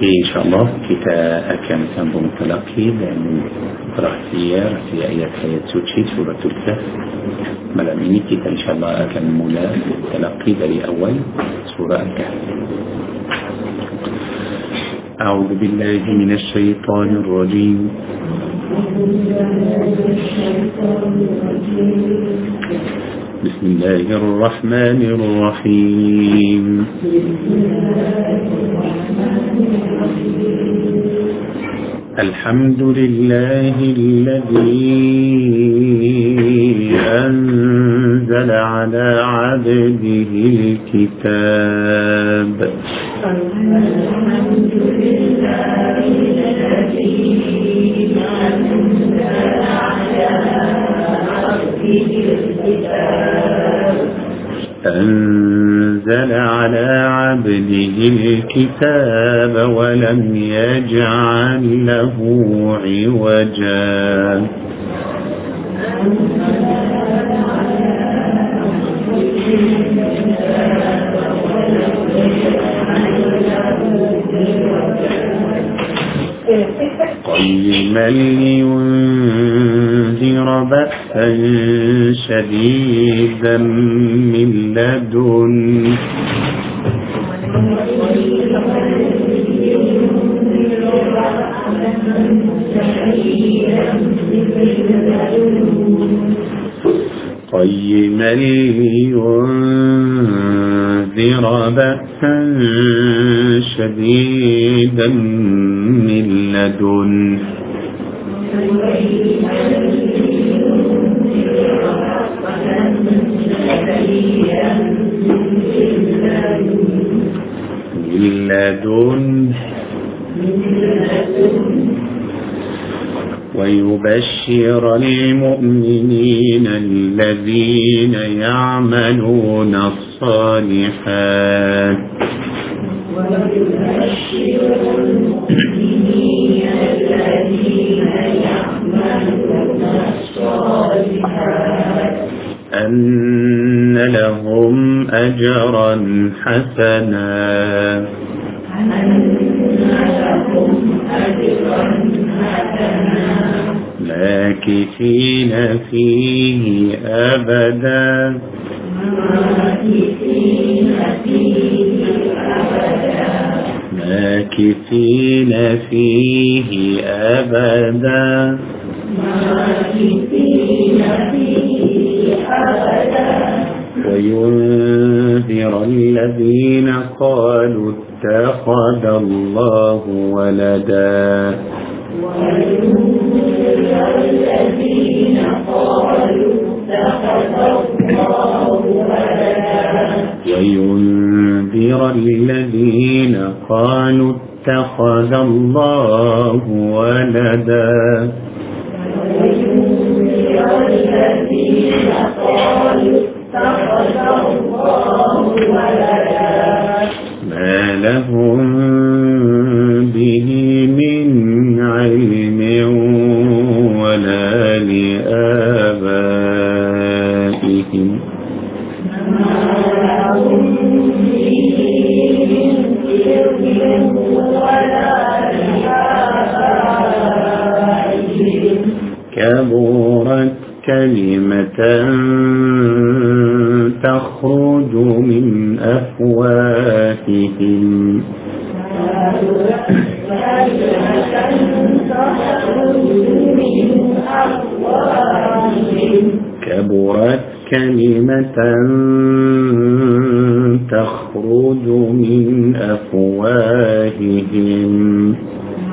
في إن شاء الله. كتا اكام تنبو متلاقي لأن راسية راسية ايات حياة سوتشي سورة تلتة ملاميني كتا إن شاء الله اكام مولا متلاقي بري أول سورة الكهف. أعوذ بالله من الشيطان الرجيم أعوذ بالله من الشيطان الرجيم. بسم الله الرحمن الرحيم. الحمد لله الذي أنزل على عبده الكتاب. الحمد لله الذي أنزل على أنزل على عبده الكتاب ولم يجعل له عوجا. قيما لينذر بأسا شديدا من لدن قيما لينذر بأسا شديدا من لدن من لدن ويبشر المؤمنين الذين يعملون الصالحات. ويبشر المؤمنين الذين أن لهم أجرا حسنا. ماكثين فيه أبدا. ماكثين فيه أبدا. وينذر الذين قالوا اتخذ الله ولدا. وينذر الذين قالوا اتخذ الله ولدا. وينذر الذين قالوا اتخذ الله ولدا ما لهم كبرت كلمة تخرج من أفواههم. كبرت كلمة تخرج من أفواههم.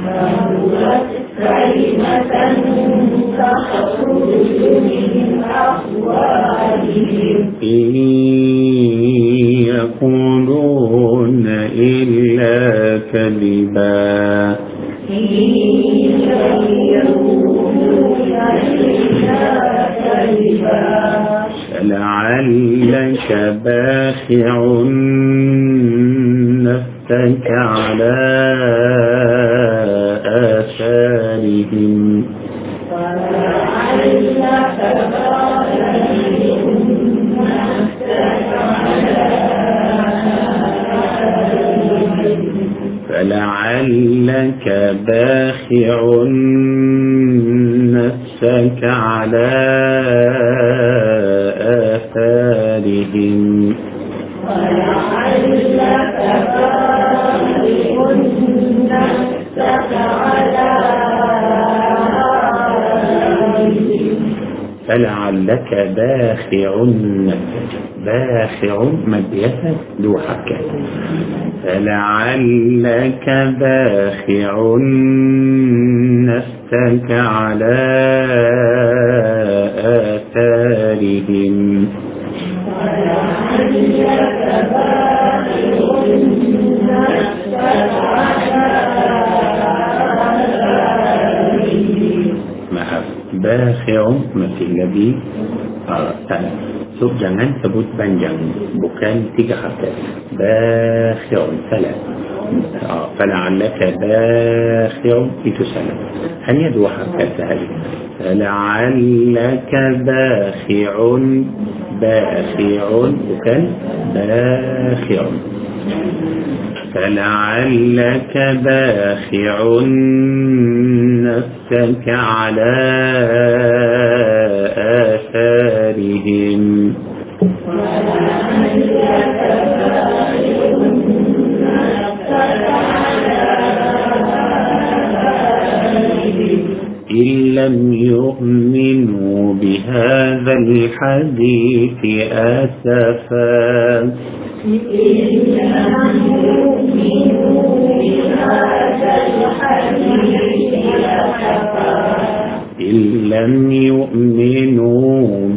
كبرت كلمة إن يقولون إلا كذبا. فلعلك باخع نفسك على فلعلك باخع نفسك باخع مدية لوحك. فلعلك باخع نفسك على آثارهم. ولعلك باخع masih lagi uh, tak. So jangan sebut panjang, bukan tiga harkat. Bakhir salah. Uh, فلعلك باخع itu salah. Hanya dua harkat sahaja. فلعلك باخع باخع bukan باخع. فلعلك باخع نفسك على آثارهم إن لم يؤمنوا بهذا الحديث آسفا. إن لم يؤمنوا بهذا الحديث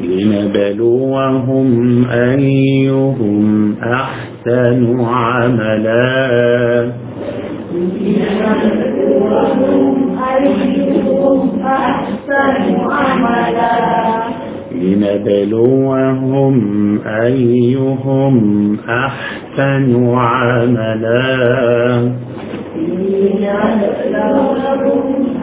لنبلوهم أيهم أحسن عملا. لنبلوهم أيهم أحسن عملا. لنبلوهم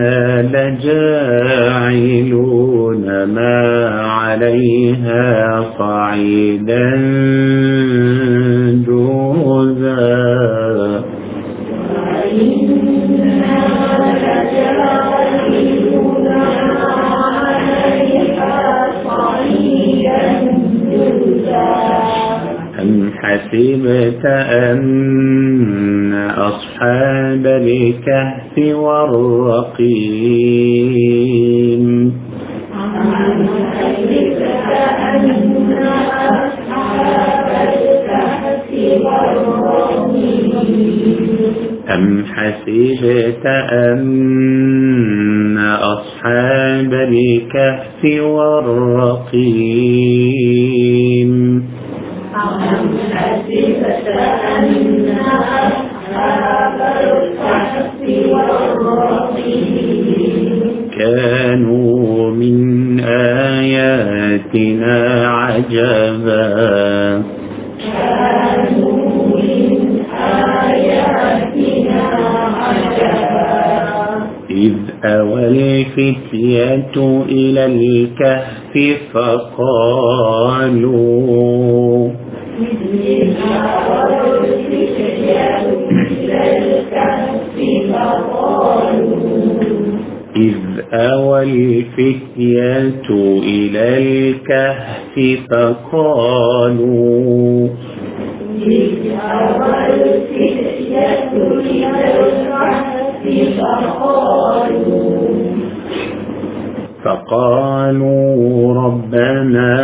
وإنا لجاعلون ما عليها صعيدا جوزا. أم حسبت أن أصحاب الكهف والرقيم. أم حسبت أن أصحاب الكهف والرقيم؟ كانوا أوى الفتية إلى الكهف فقالوا إذ أوى الفتية إلى الكهف فقالوا فقالوا ربنا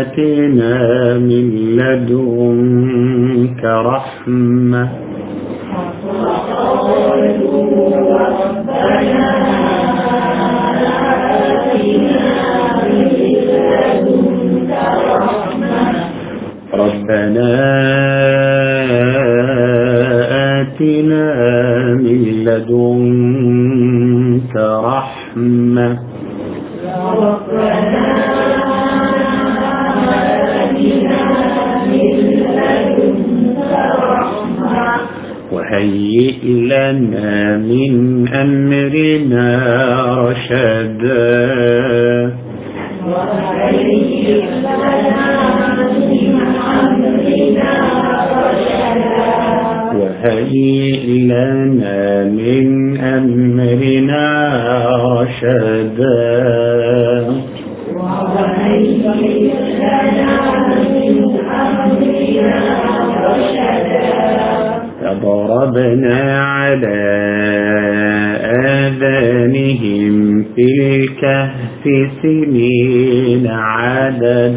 آتنا من لدنك رحمة. ربنا آتنا من لدنك وهيئ لنا من أمرنا رشدا. وهيئ لنا من أمرنا رشدا. الكهف سنين عددا.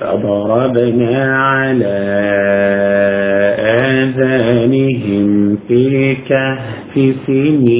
فضربنا على آذانهم في الكهف سنين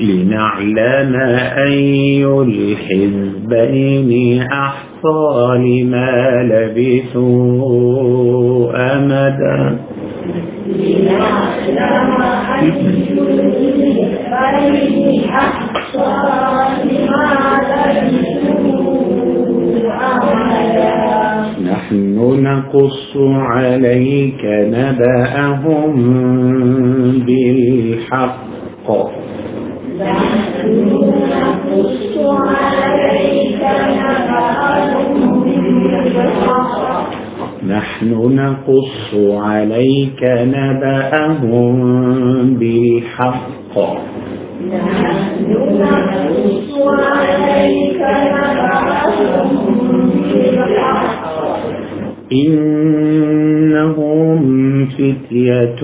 لنعلم أي الحزبين أحصى لما لبثوا أمدا لنعلم أي الحزبين أحصى لما لبثوا أمدا. نحن نقص عليك نبأهم بالحق. نحن نقص عليك نبأهم بالحق. إنهم فتية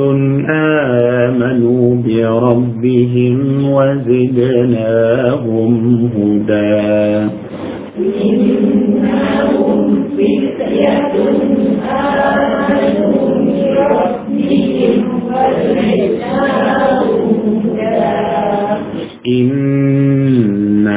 آمنوا بربهم وزدناهم هدى. إنهم فتية آمنوا بربهم وزدناهم هدى.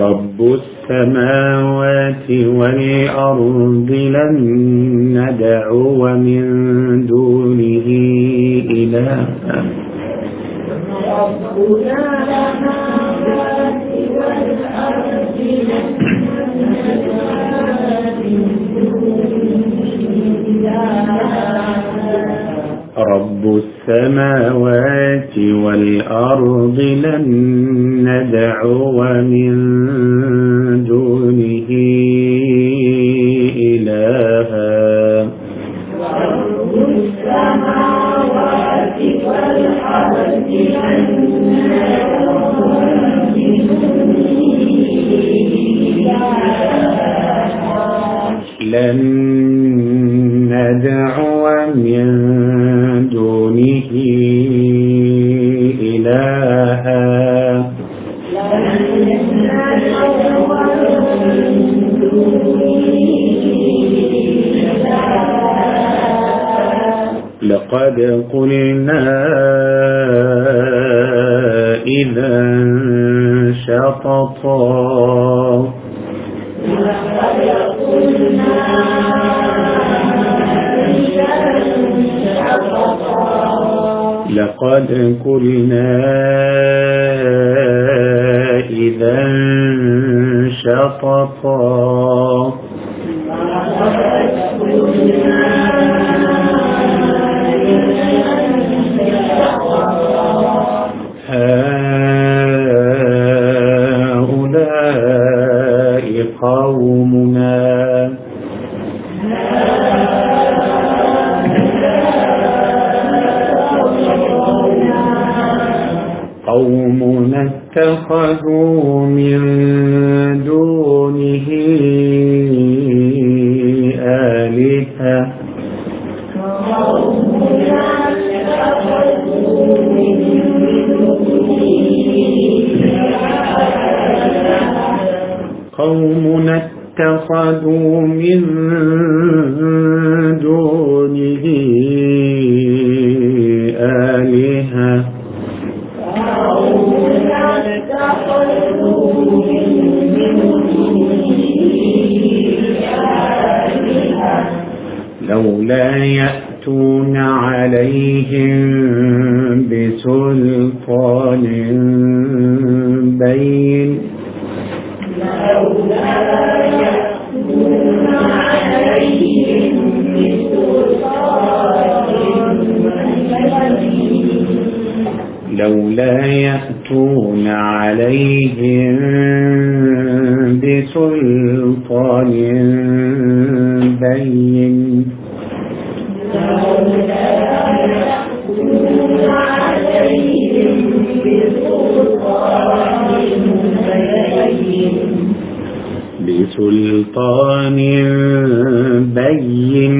رب السماوات والأرض لن ندعو من دونه إلها. ربنا رب السماوات والأرض لن ندعو من شططا بسلطان بين. لولا يأتون عليهم بسلطان بسلطان بين.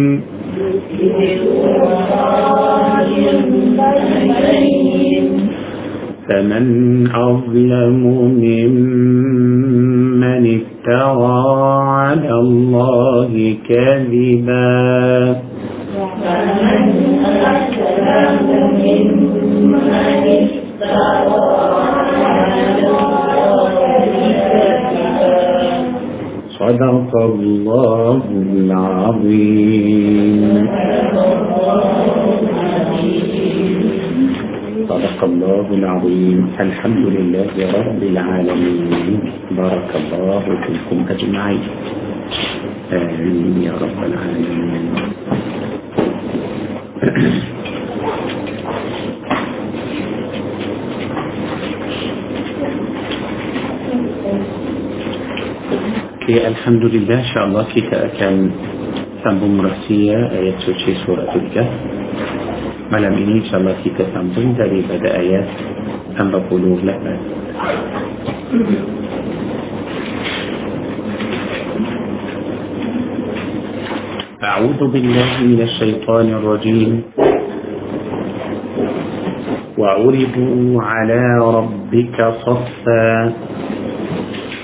فمن أظلم ممن افترى على الله كذبا. صدق الله العظيم. صدق الله العظيم. الحمد لله رب العالمين. بارك الله فيكم أجمعين. آمين يا رب العالمين. Okey, Alhamdulillah insyaAllah kita akan sambung rahsia ayat suci surah Al-Kahf Malam ini insyaAllah kita sambung daripada ayat 48 أعوذ بالله من الشيطان الرجيم وعرضوا على ربك صفا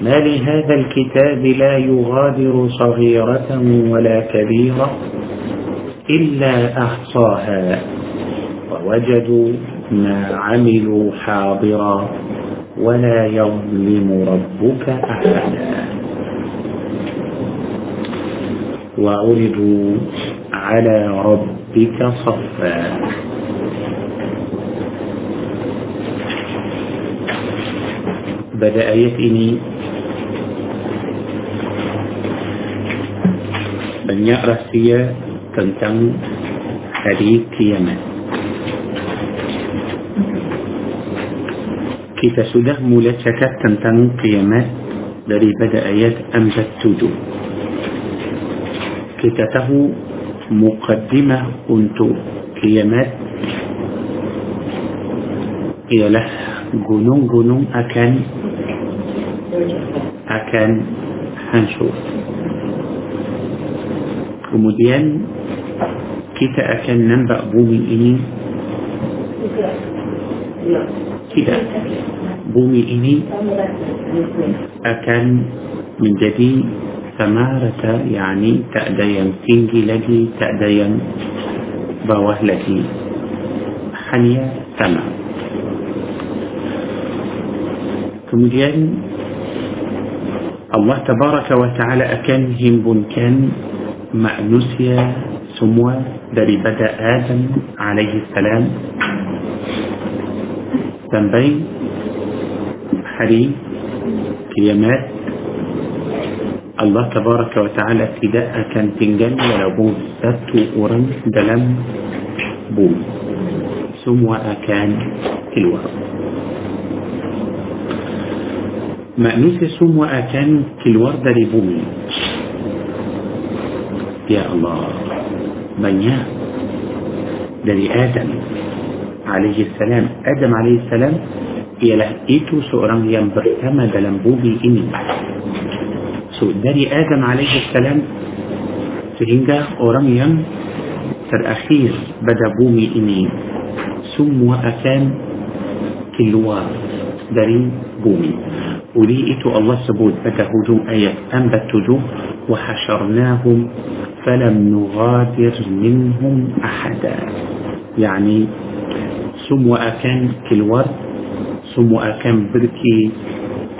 ما لهذا الكتاب لا يغادر صغيرة ولا كبيرة إلا أحصاها. ووجدوا ما عملوا حاضرا ولا يظلم ربك أحدا. وعرضوا على ربك صفا. بدأ آيات ini banyak rahsia tentang hari kiamat kita sudah mula cakap tentang kiamat daripada ayat amzat tujuh kita tahu mukaddimah untuk kiamat ialah gunung-gunung akan akan hancur kemudian kita akan nampak bumi ini tidak bumi ini akan menjadi samarata yani tak ada yang tinggi lagi tak ada yang bawah lagi hanya sama kemudian Allah tabaraka wa ta'ala akan himpunkan manusia semua daripada Adam alaihi salam sampai hari kiamat Allah tabaraka wa ta'ala tidak akan tinggal walaupun satu orang dalam bumi semua akan keluar manusia semua akan keluar dari bumi ya Allah banyak dari Adam alaihi salam Adam alaihi salam ialah itu seorang yang pertama dalam bumi ini so dari Adam alaihi salam sehingga orang yang terakhir pada bumi ini semua akan keluar dari bumi oleh itu Allah sebut pada hujung ayat 47 وحشرناهم فلم نغادر منهم أحدا. يعني ثم أكان كالورد ثم أكان بركي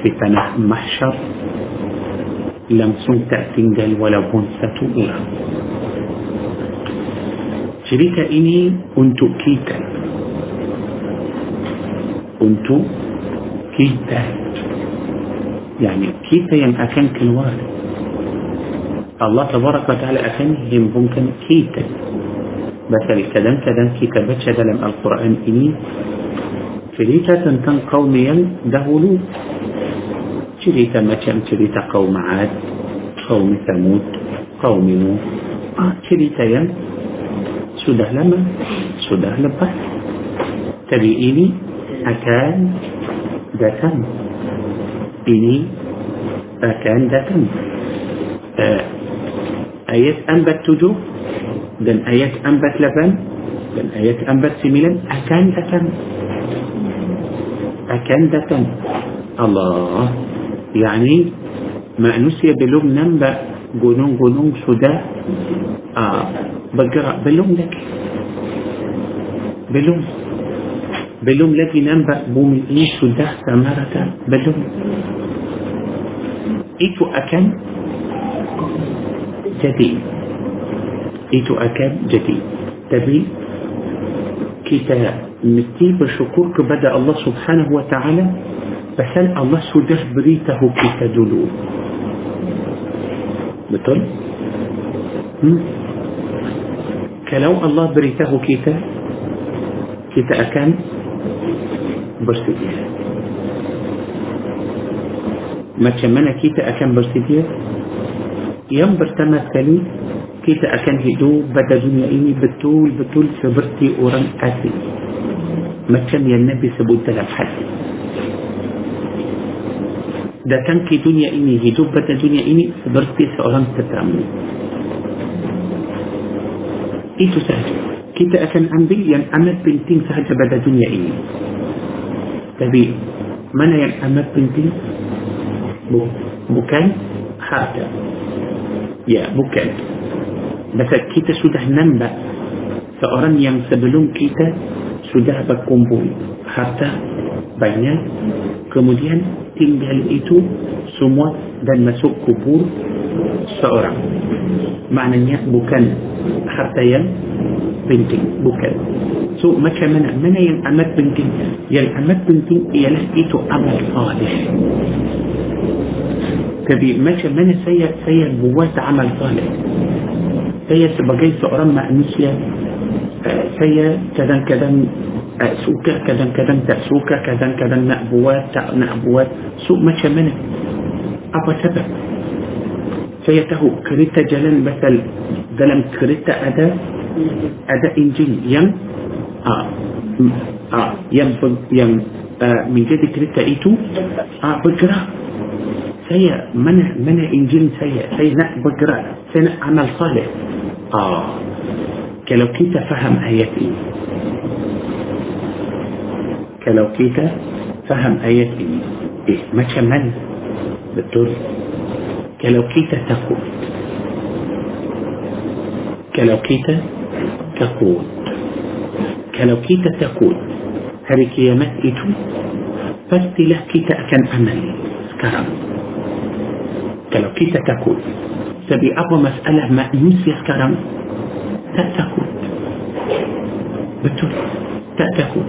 في تنح محشر لم سم تأتنجل ولا بنسة أولى شريكة إني كنت كيتا. كنت كيتا. يعني كيتا ين أكان كالورد. Allah tabarak wa ta'ala akan himpungkan kita kadang-kadang kita baca dalam Al-Quran ini cerita tentang kaum yang dahulu cerita macam cerita kaum Ad kaum Thamud kaum Nuh ah, cerita yang sudah lama sudah lepas tapi ini akan datang ini akan datang uh, آيات أنبت تجو دن آيات أنبت لبن دن آيات أنبت سميلن اكان دتن اكان دتن الله. يعني ما نسي بلوم ننبا جنون جنون شدا آه بقرا بلوم لك. بلوم. بلوم لك ننبا بوم إيش شدا سمارة بلوم. إيتو اكان akan jadi tapi kita mesti bersyukur kepada Allah subhanahu wa ta'ala pasal Allah sudah beritahu kita dulu betul? Hmm? kalau Allah beritahu kita kita akan bersedia macam mana kita akan bersedia yang pertama sekali kita akan hidup pada dunia ini betul-betul seperti orang asing macam yang Nabi sebut dalam hadis. Datang ke dunia ini hidup pada dunia ini seperti seorang tetamu. Itu sahaja. Kita akan ambil yang amat penting sahaja pada dunia ini. Tapi mana yang amat penting? Bukan harta ya bukan. Pasal kita sudah nampak seorang yang sebelum kita sudah berkumpul harta banyak kemudian tinggal itu semua dan masuk kubur seorang. Maknanya bukan harta yang penting bukan. So macam mana? Mana yang amat penting? Yang amat penting ialah itu amal salih تبي ماشي من سيء سيء جواز عمل صالح. سيء سبجي سقرام مأنسيا آه، سيء كذا كذا آه، سوكا كذا كذا تسوكا كذا كذا مأبوات تا مأبوات سوء ماشي من؟ أبا سبب. سيء تهو كريتا جلن مثل. دلم كريتا أدا أدا إنجيل. يم؟ آه. آه. يم يم. آه من جد كريتا إيتو؟ آه بكرة سيء من من إنجيل سيء سيء نحن سيء عمل صالح. آه. كلو كيتا فهم ايات إيه كلو كيتا فهم ايات إيه ما كمان بالطول كلو كيتا تقول. كلو كيتا تقول. كلو كيتا تقول. هذه كيامات إيتو؟ فاستلاكيتا له كيتا كان عملي كرم كلو كي تتكوت تبي أبو مسألة ما ينسي كرم تتكوت بتول تتكوت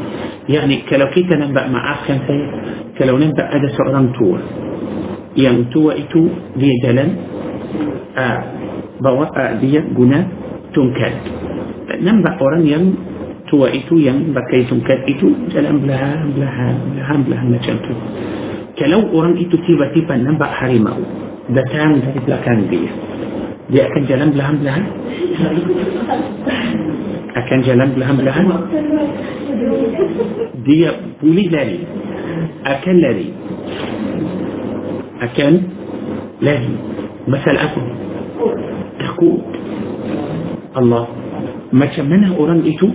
يعني كلو كي تنبأ مع أخي أنت كلو ننبأ هذا سعران تور يعني تو إتو دي دلن آه بوا آه تنكاد ننبأ أوران يم تو إتو يم بكي تنكاد إتو جلن بلها بلها بلها بلها ما كلو أوران إتو تيبا تيبا ننبأ حريمه بسان بسيط لكان بيه دي أكن جلم لهم لهم؟ أكن جلم لهم لهم؟ دي بولي لالي أكن لالي أكن لالي مثل أكل تخوت الله. ما شمنا أوران إيتو؟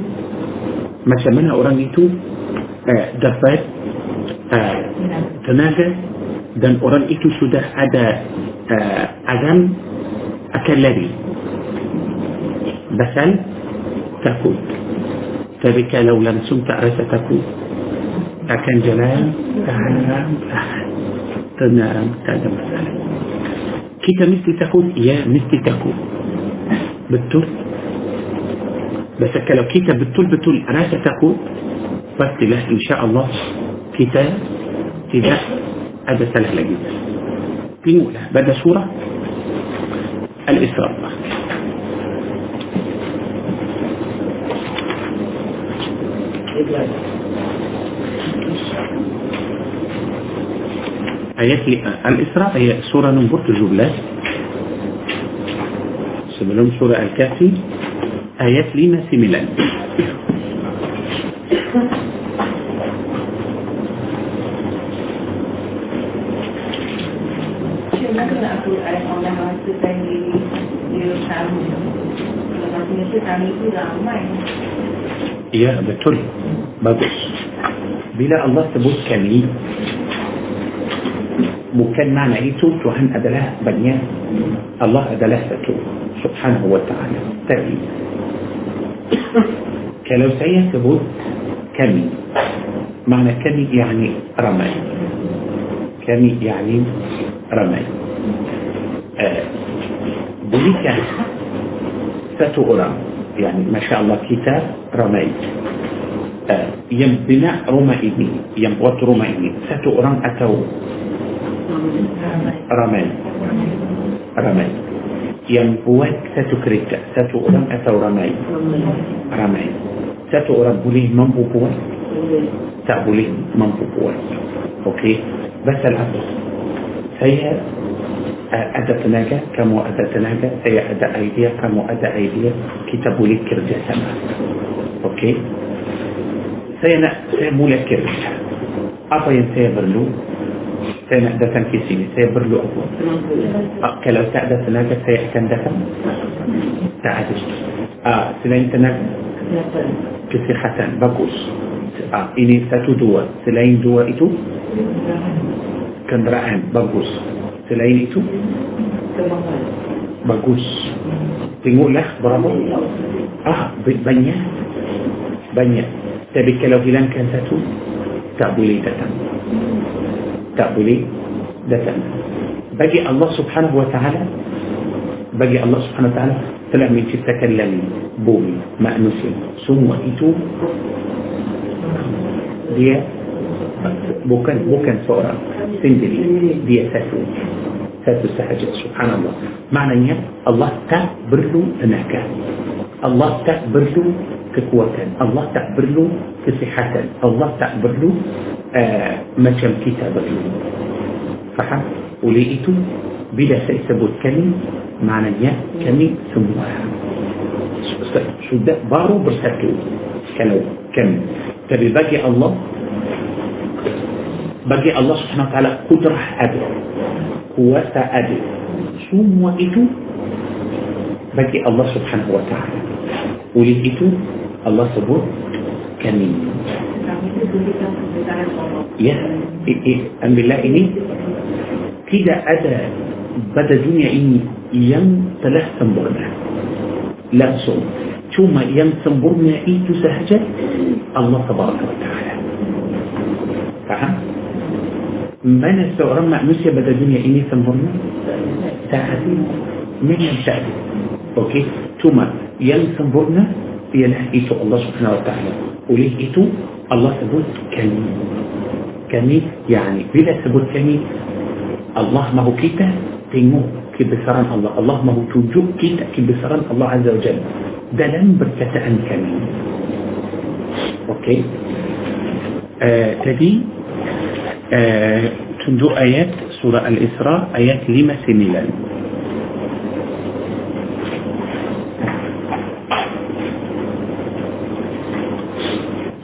ما شمنا أوران إيتو؟ آه، دفات آه، تنازل dan orang itu sudah ada uh, azam akan lari basal takut tapi kalau langsung tak rasa takut akan jalan tahan tenang tak ada masalah kita mesti takut ya mesti takut betul هذا سهل جدا في مولى بدا سورة الإسراء. آيات الإسراء هي سورة نمبر تجوبلات سبلهم سورة الكافي. آيات لما سيميلان tengoklah pada surah Al-Isra ayat Al-Isra ayat surah nombor 17 sebelum surah Al-Kahfi ayat 5 Ya betul Bagus Bila Allah sebut kami Bukan mana itu Tuhan adalah banyak Allah adalah satu Subhanahu wa ta'ala Tapi Kalau saya sebut kami معنى كمي يعني رمي كمي يعني رمي آه، بذلك ستو يعني ما شاء الله كتاب رمي آه، يم بناء رمائي يم بوت أتو. رمي رمي يم بوت ستو أتو رمي رمي ستو غرام بولي من بوبوة تابولي من بوبوة أوكي. بس العبد. سيهر tak boleh mampu buat okey basal apa saya ada tenaga kamu ada tenaga saya ada idea kamu ada idea kita boleh kerjasama okey saya nak saya mula kerja apa yang saya perlu saya nak datang ke sini saya perlu apa ah, kalau tak ada ah, ah, selain itu bagus tengoklah berapa ah banyak banyak tapi kalau hilangkan satu tak boleh datang tak boleh datang bagi Allah subhanahu wa ta'ala bagi Allah subhanahu wa ta'ala telah menciptakan langit bumi manusia semua itu dia bukan bukan seorang sendiri dia satu satu sahaja subhanallah maknanya Allah tak perlu tenaga Allah tak perlu kekuatan Allah tak perlu kesihatan Allah tak perlu uh, macam kita perlu faham oleh itu bila saya sebut kami maknanya kami semua sudah baru bersatu kalau kami tapi bagi Allah bagi Allah subhanahu wa ta'ala kudrah ada kuasa ada semua itu bagi Allah subhanahu wa ta'ala oleh itu Allah sebut kami ya ambillah ini tidak ada pada dunia ini yang telah sempurna langsung cuma yang sempurna itu sahaja Allah tabaraka wa ta'ala faham من استغرام معنوسية بدأ دنيا إني سنهم تعديم من التعديم أوكي. ثم ينسنبورنا ينح إيتو الله سبحانه وتعالى. وليه إيتو الله سبوت كمي كمي يعني بلا سبوت كمي الله ما هو كيتا؟ تيمو كبسران الله. الله ما هو توجو كيتا؟ كبسران الله عز وجل. دلن بركتان كمي أوكي. آه تدي تندو آيات سورة الإسراء آيات لما سنلا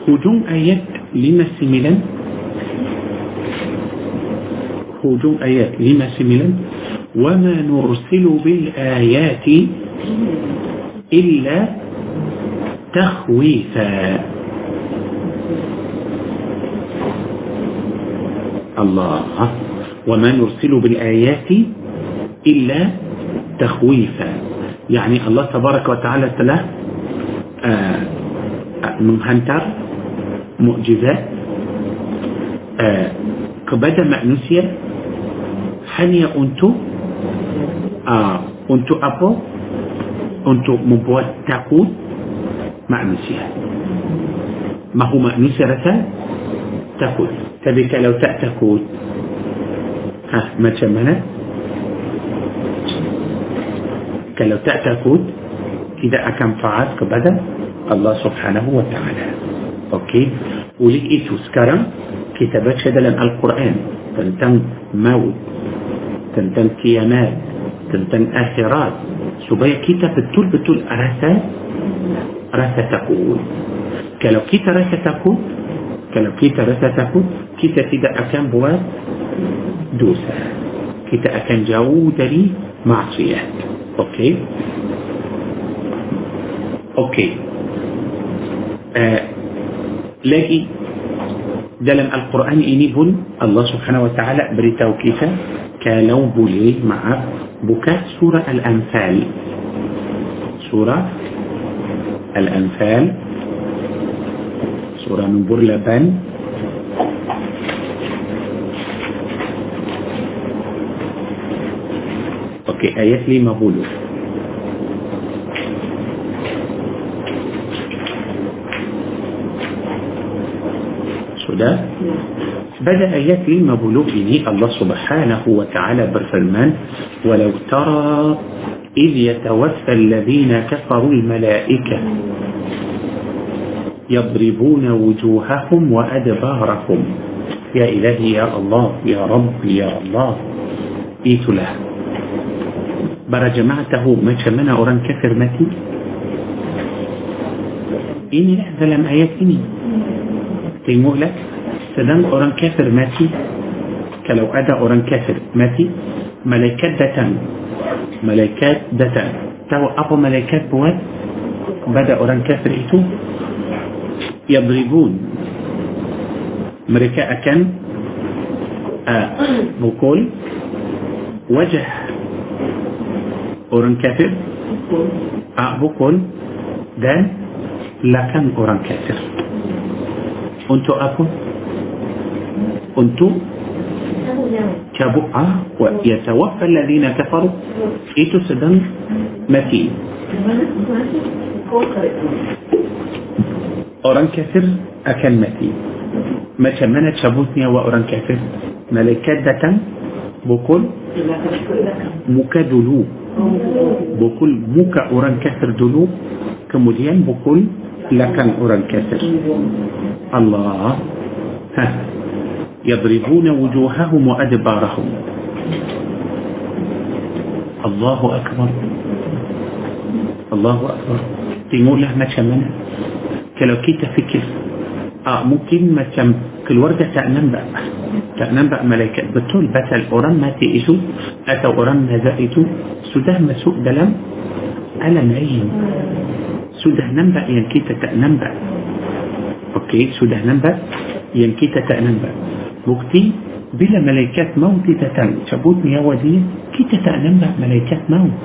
هجوم آيات لما سنلا هجوم آيات لما سنلا وما نرسل بالآيات إلا تخويفا. الله. وما نرسل بالآيات إلا تخويفا. يعني الله تبارك وتعالى تلا آه، منهنتر مؤجزة قبدا آه، مأنسيا حنيا أنتو؟ آه، أنتو أبو؟ أنتو مبوات تقود مأنسيا ما هو مأنسيا رسال تقود تبي لو تأتكوت ها ما تشمنا kalau tak takut tidak akan taat kepada الله سبحانه وتعالى. okey؟ oleh itu sekarang kita baca dalam القرآن. tentang maut tentang kiamat tentang akhirat supaya kita betul betul rasa rasa takut. kalau kita tak rasa takut kalau kita rasa takut, kita tidak akan buat dosa. Kita akan jauh dari maksiat. Okey? Okey. Uh, lagi dalam Al-Quran ini pun Allah Subhanahu wa taala beritahu kita kalau boleh maaf buka surah Al-Anfal surah Al-Anfal surah nombor 8 Okey ayat 50 sudah pada ayat 50 ini Allah subhanahu wa ta'ala berfirman walau tara إذ يتوفى الذين كفروا الملائكة يضربون وجوههم وأدبارهم. يا إلهي يا الله يا ربي يا الله. إيت له. برا جمعته ما شمنا أوران كثر متي. إني لحظة لم آيات إني تيمو لك سدن أوران كثر متي. كلو أدى أوران كثر متي. ملكات دتا ملكات دتا tu apa malaikat buat pada orang kafir itu. يضربون. mereka akan آه، pukul. وجه. orang kafir. آه، pukul. dan. belakang orang kafir. untuk apa untuk؟ كابو. آه، ويتوفى الذين كفروا. إيتو سدن. متين. Orang kafir akan mati macam mana cabut nyawa orang kafir malaikat datang pukul muka dulu pukul muka orang kafir dulu kemudian pukul belakang orang kafir Allah ha يضربون وجوههم وأدبارهم الله أكبر الله أكبر tengoklah macam mana kalau kita fikir ah, mungkin macam keluarga tak nampak tak nampak malaikat betul pasal orang mati itu atau orang nazar itu sudah masuk dalam alam lain sudah nampak yang kita tak nampak okey sudah nampak yang kita tak nampak bukti بلا ملائكات موت تتم شبوت يا ودي كي تتعلم بها ملائكات موت.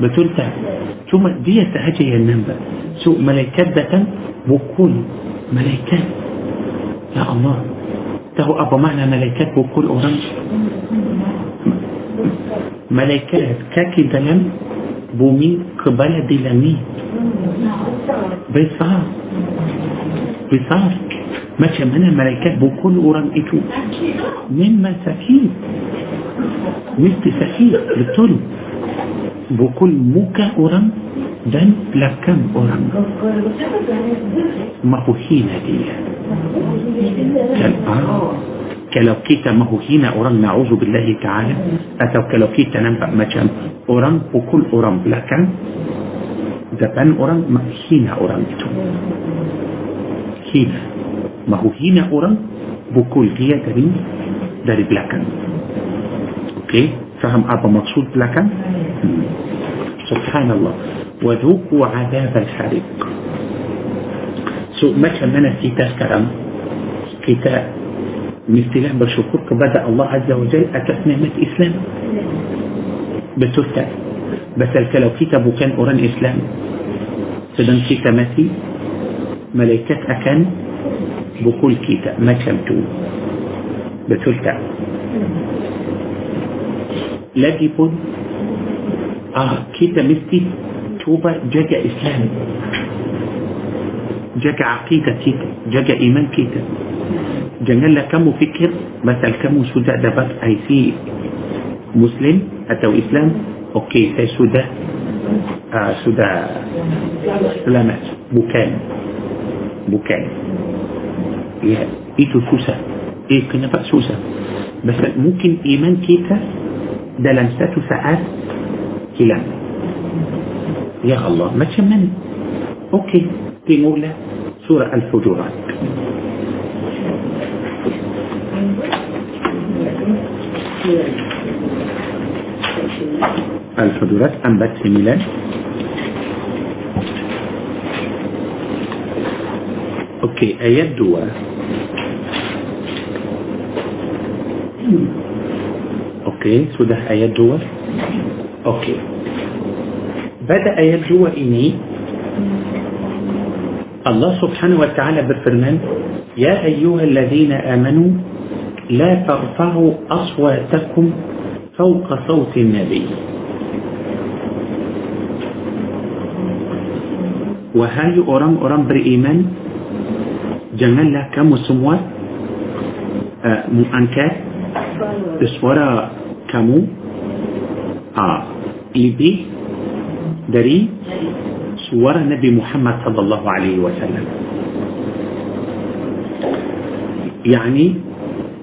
بتلتع ثم دي تهجي النبا سو ملائكات تتم بكل ملائكات يا الله. تهو أبو معنى ملائكات بكل أوران ملائكات كاكي دلم بومي قبل دلمي. بصار بصار مثلا من الملائكات بكل أوران ايتو مما مساكين مثل سفيه بالطول بكل موكا أوران دن لكم أوران. مهوهينا دي؟ kalau kita hina orang نعوذ بالله تعالى. atau kalau kita nampak مثلا orang pukul orang. belakang dia pun orang mahu hina orang itu hina mahu hina orang pukul dia dari dari belakang okey faham apa maksud belakang hmm. subhanallah وذوقوا عذاب الحريق so macam mana kita sekarang kita mestilah bersyukur kepada Allah Azza wa Jal atas nikmat Islam betul tak Pasal kalau kita bukan orang Islam sedang kita mati malaikat akan بكل كيتا ما كمتو بتلتا. لدي بود آه كيتا مستي. cuba jaga Islam jaga عقيدة kita jaga إيمان kita. janganlah kamu fikir مثل kamu sudah dapat IC Muslim atau Islam. okey saya sudah آه sudah selamat bukan. bukan. itu susah eh kenapa susah Sebab mungkin iman kita dalam satu saat hilang Ya Allah macam mana Okey tengoklah surah Al-Fujurat Al-Fujurat ambat 9 Okey, ayat 2 أوكي sudah ayat 2 أوكي بدأ ayat 2 ini Allah subhanahu wa ta'ala berfirman Ya ayyuhalladzina amanu La tarfa'u aswatakum Fauqa sauti nabi Wahai orang-orang beriman Janganlah kamu semua uh, Mengangkat بسورة كمو آ إيبي دري سورة نبي محمد صلى الله عليه وسلم يعني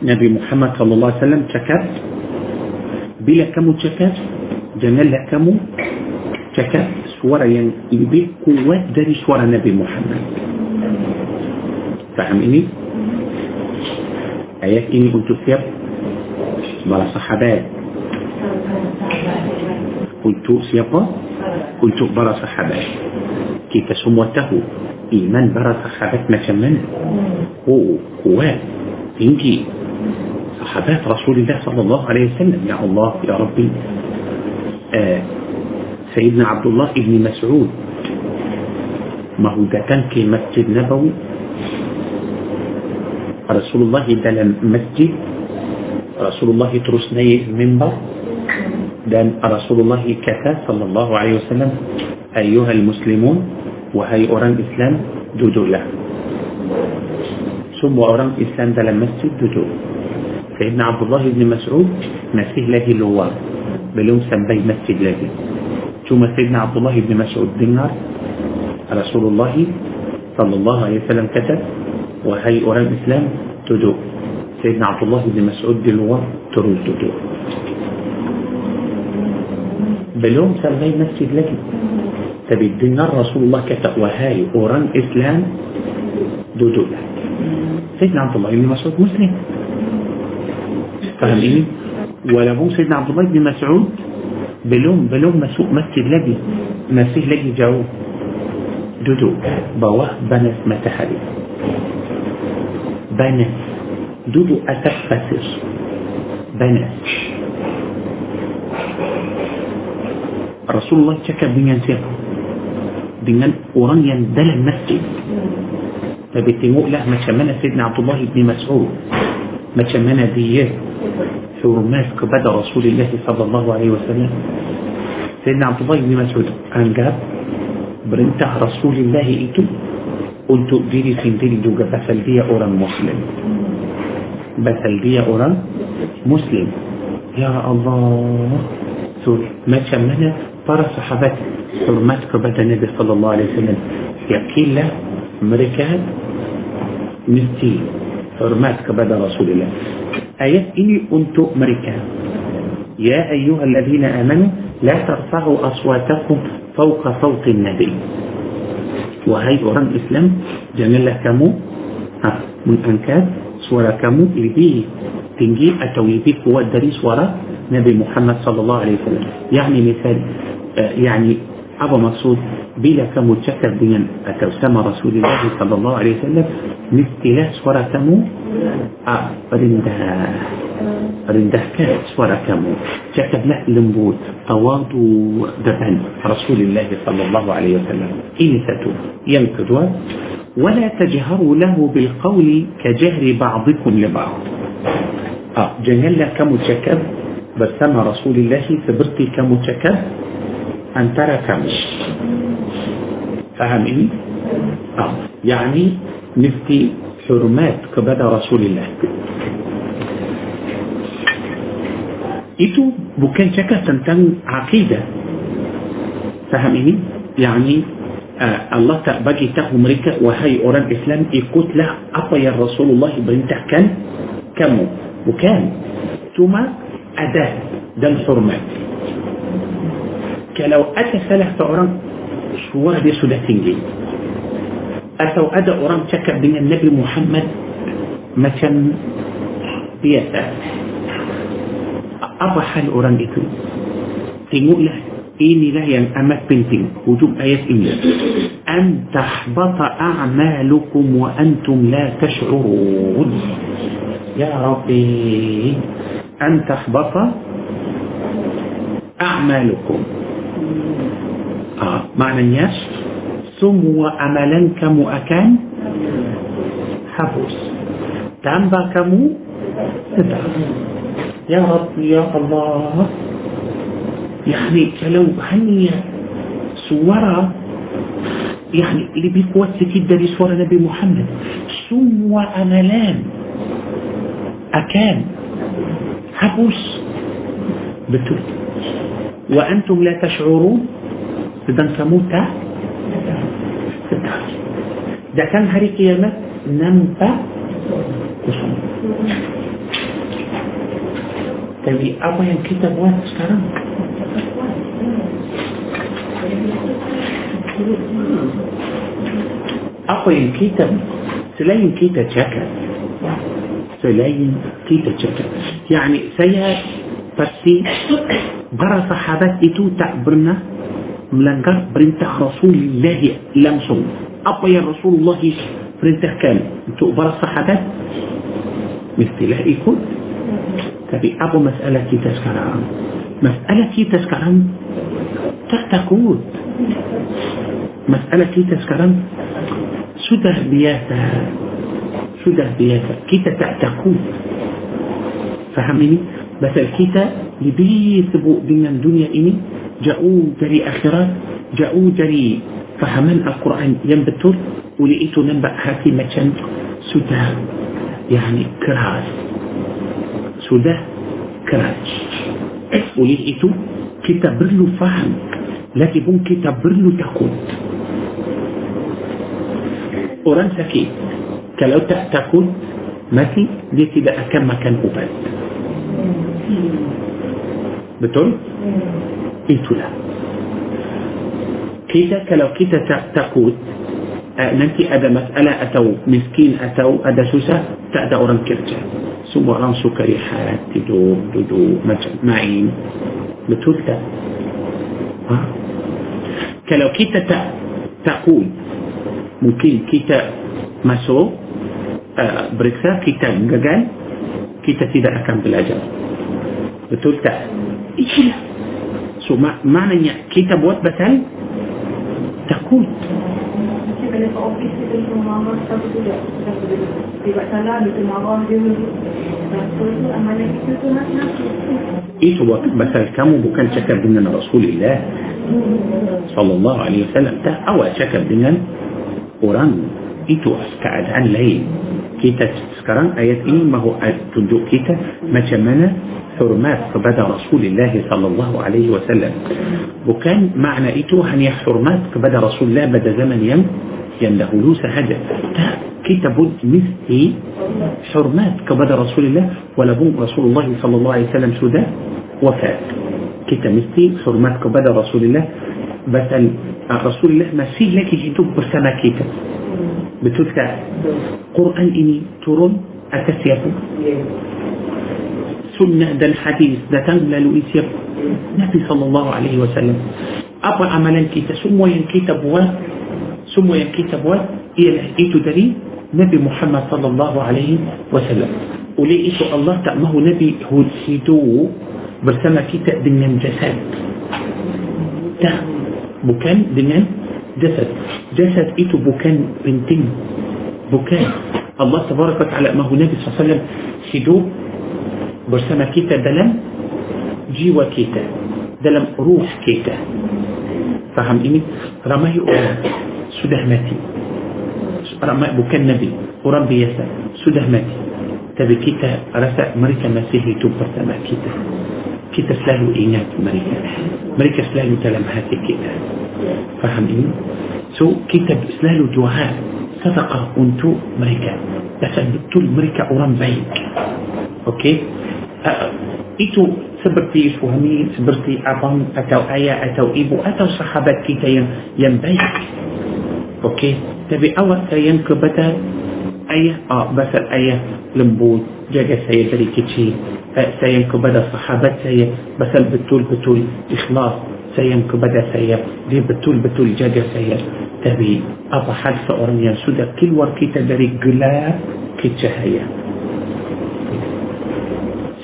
نبي محمد صلى الله عليه وسلم تكت بلا كمو تكت جنال كمو تكت سورة يعني إيبي قوة دري سورة نبي محمد فهمني؟ ayat ini untuk siapa para sahabat untuk siapa untuk para sahabat kita semua tahu iman para sahabat macam mana oh kuat tinggi sahabat Rasulullah sallallahu alaihi wasallam ya Allah ya Rabbi آه سيدنا عبد الله بن مسعود ما هو ده كان في مسجد نبوي رسول الله dalam masjid Rasulullah terus naik mimbar dan Rasulullah kata sallallahu alaihi wasallam ayyuhal muslimun wahai orang Islam duduklah semua orang Islam dalam masjid duduk Sayyidina Abdullah bin Mas'ud masih lagi luar belum sampai masjid lagi cuma Sayyidina Abdullah bin Mas'ud dengar Rasulullah sallallahu alaihi wasallam kata wahai orang Islam duduk سيدنا عبد الله بن مسعود دلوا ترد دلوا بلوم سلمي مسجد لك. تبي الدين رسول الله كتب وهاي أوران إسلام دودو سيدنا عبد الله بن مسعود مسلم. فاهمين؟ ولا مو سيدنا عبد الله بن مسعود؟ بلوم بلوم مسوق مسجد لجي مسجد لجي جاو. دودو. بواه بنت متحري. بنت دودو أتاك فاتر بنات رسول الله كك بنيان بنات أورانيا أوران يندل المسجد. فبتنقول له macam mana سيدنا عبد الله بن مسعود. macam mana dia hormat kepada رسول الله صلى الله عليه وسلم. سيدنا عبد الله بن مسعود anggap perintah رسول الله itu untuk diri sendiri juga padahal dia orang Muslim. Dia orang muslim ya Allah so, macam mana para sahabat hormat kepada Nabi sallallahu alaihi wasallam yakinlah mereka mesti hormat kepada Rasulullah ayat ini untuk mereka ya ayyuhalladzina amanu la tarfa'u aswatakum fawqa sawti nabi wahai orang Islam janganlah kamu ha, mengangkat suara kamu lebih tinggi atau lebih kuat dari suara Nabi Muhammad sallallahu alaihi wasallam yani misal uh, yani apa maksud bila kamu cakap dengan atau sama Rasulullah sallallahu alaihi wasallam mestilah suara kamu ah, rendah rendahkan suara kamu cakaplah lembut tawadu depan Rasulullah sallallahu alaihi wasallam ini satu yang kedua ولا تجهروا له بالقول كجهر بعضكم لبعض آه janganlah kamu cakap bersama Rasulullah seperti kamu cakap antara أنترى كم فهم إيه؟ آه. يعني نفتي حرمات كبدا رسول الله. إيتو بكان شكا تنتم عقيدة. فهم إيه؟ يعني آه الله تأبجي تهو مريكا وهي أوران إسلام يقول له أبا يا رسول الله بنته كان كمو وكان. ثم أداة. دم حرمات لو أتى سلاح تأورام شوار دي سودة تنجي. أتى وأدى أورام تكا بين النبي محمد مثلا بيتا أضحى حال أورام إتو تنجو له إني لا ين بنتين وجوب آيات إني. أن تحبط أعمالكم وأنتم لا تشعرون. يا ربي أن تحبط أعمالكم. آه. معنى الناس. ثم املا كم أكان. حبس تنبا كم يا رب يا الله. يعني لو هني سورة يعني اللي بقوة تكيد دي سورة نبي محمد. ثم املا أكان. حبوس. بتوت وأنتم لا تشعرون إذا تموت. إذا كان هاري قيامة نمت طيب، كسوم تبي أبا ينكتب وانت سكرام أخو ينكيتا سلاين كيتا تشكا سلاين كيتا تشكا يعني سيها pasti para sahabat itu tak pernah melanggar perintah Rasulullah langsung. Apa yang Rasulullah perintahkan untuk para sahabat mestilah ikut. Tapi apa masalah kita sekarang? Masalah kita sekarang tak takut. Masalah kita sekarang sudah biasa sudah biasa kita tak takut faham ini dunia ini jauh dari akhirat jauh dari fahaman Al-Quran yang betul oleh itu nampak hati macam sudah yani keras sudah keras oleh itu kita perlu faham lagi pun kita perlu takut orang sakit kalau tak takut mati dia tidak akan makan ubat betul itulah kita kalau kita tak takut nanti ada masalah atau miskin atau ada susah tak ada orang kerja semua orang suka rehat tidur duduk macam main betul tak ha? kalau kita tak takut mungkin kita masuk uh, beriksa kita gagal kita tidak akan belajar betul tak itulah so mak- maknanya kita buat betul takut Kalau kat kita semua marah tak Dia buat salah Dia marah dia itu waktu pasal kamu bukan cakap dengan Rasulullah sallallahu alaihi wasallam tak awak cakap dengan orang itu keadaan lain kita sekarang ayat ini mahu tunjuk kita macam mana hormat kepada Rasulullah sallallahu alaihi wasallam bukan makna itu hanya hormat kepada Rasulullah pada zaman yang yang dahulu sahaja tak kita pun mesti hormat kepada Rasulullah walaupun Rasulullah sallallahu alaihi wasallam sudah wafat kita mesti hormat kepada Rasulullah basal Rasulullah masih lagi hidup bersama kita betul tak Quran ini turun atas siapa sunnah dan hadis datang melalui siapa Nabi sallallahu alaihi wasallam apa amalan kita semua yang kita buat semua yang kita buat ialah itu dari Nabi Muhammad sallallahu alaihi wasallam oleh itu Allah tak mahu Nabi hidup bersama kita dengan jasad tak bukan dengan جسد. جسد ايته بكاء بنتين بكاء الله تبارك وتعالى ما هو النبي صلى الله عليه وسلم. سيدو برسمه كيتا. دلم. جيوا كيتا. دلم روح كيتا. فهم إني؟ رماه أورام سده ماتي رماه بكى النبي أورام بيسا. سده ماتي تبكيتا رسا. مريكا مسيحي توب برسمه كيتا. Kita selalu ingat mereka. Mereka selalu dalam hati kita. Faham ini? So kita selalu doa sedekah untuk mereka. Pasal betul mereka orang baik. Okey? Uh, itu seperti suami seperti abang atau ayah atau ibu atau sahabat kita yang yang baik. Okey? Tapi awak sayang kepada أي آه بس أي لمبود. جاجة سيد بري كتشي. أه، سيم كبدا صحابات سيد. بس البتول بتول. إخلاص. سيم كبدا سيد. دي بتول بتول. جاجة سيد. تبي. أبا حد فأرميا سودا كل وركي تدري قلا كتشا هيا.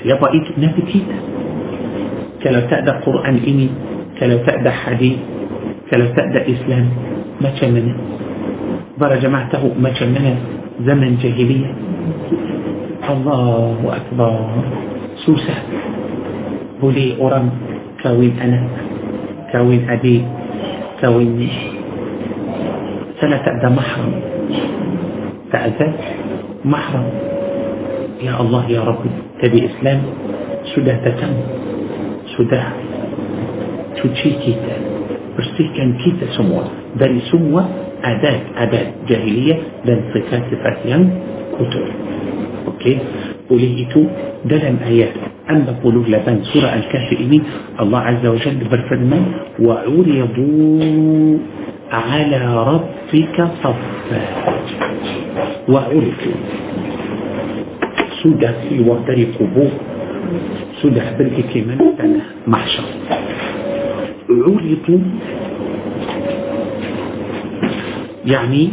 سيبا إيت نبي كيتا كلو تأدى قرآن إني. كلو تأدى حديث. كلو تأدى إسلام. ما كان منه برا جماعته ما كان منه زمن جاهلية. الله أكبر. سوسة. بولي أورام. كوين أنا. كوين أبي. كوين سنة تأدى محرم. تأدى محرم. يا الله يا رب. Tapi Islam? sudah datang. Sudah. cuci cuci cuci cuci cuci cuci adat adat jahiliah dan sifat-sifat yang kotor okey? Oleh itu dalam ayat. empat puluh lapan سورة الكهف ini الله عز وجل berfirman وعرضوا على ربك صفا. وعرضوا. سودة في وطري قبور. سودة بركة من محشر. عرضوا يعني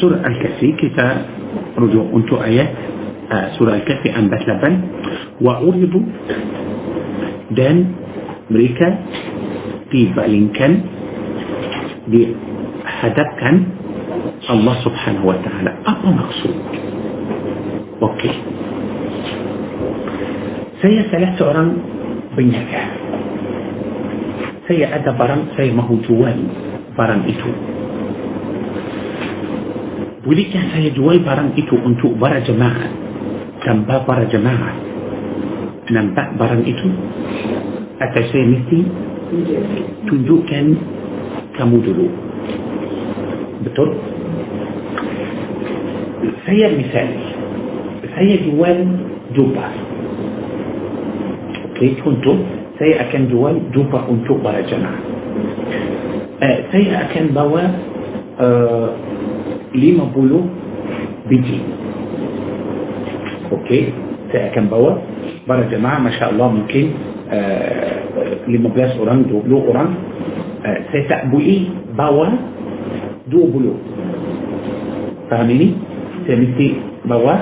سورة الكهفي كيف رجوع أنت ايات سورة الكهفي ان بتلبا وعرضوا دان مريكا في بالينكن كان الله سبحانه وتعالى. أبا مقصود. أوكي. سي ثلاثة أوران بينك سي أدب بران سي مهو هو جوالي barang itu. Bolehkah saya jual barang itu untuk para jemaah? Tanpa para jemaah. Nampak barang itu? Atau saya mesti tunjukkan kamu dulu. Betul? Saya misalnya saya jual jubah. Okey contoh saya akan jual jubah untuk para jemaah أه، تي أكن بوا أه، لما بولو begini. Okey saya akan bawa. Para jemaah ما شاء الله mungkin ah, lima belas orang dua puluh orang. Saya tak boleh bawa dua puluh. Faham ini? Saya mesti bawa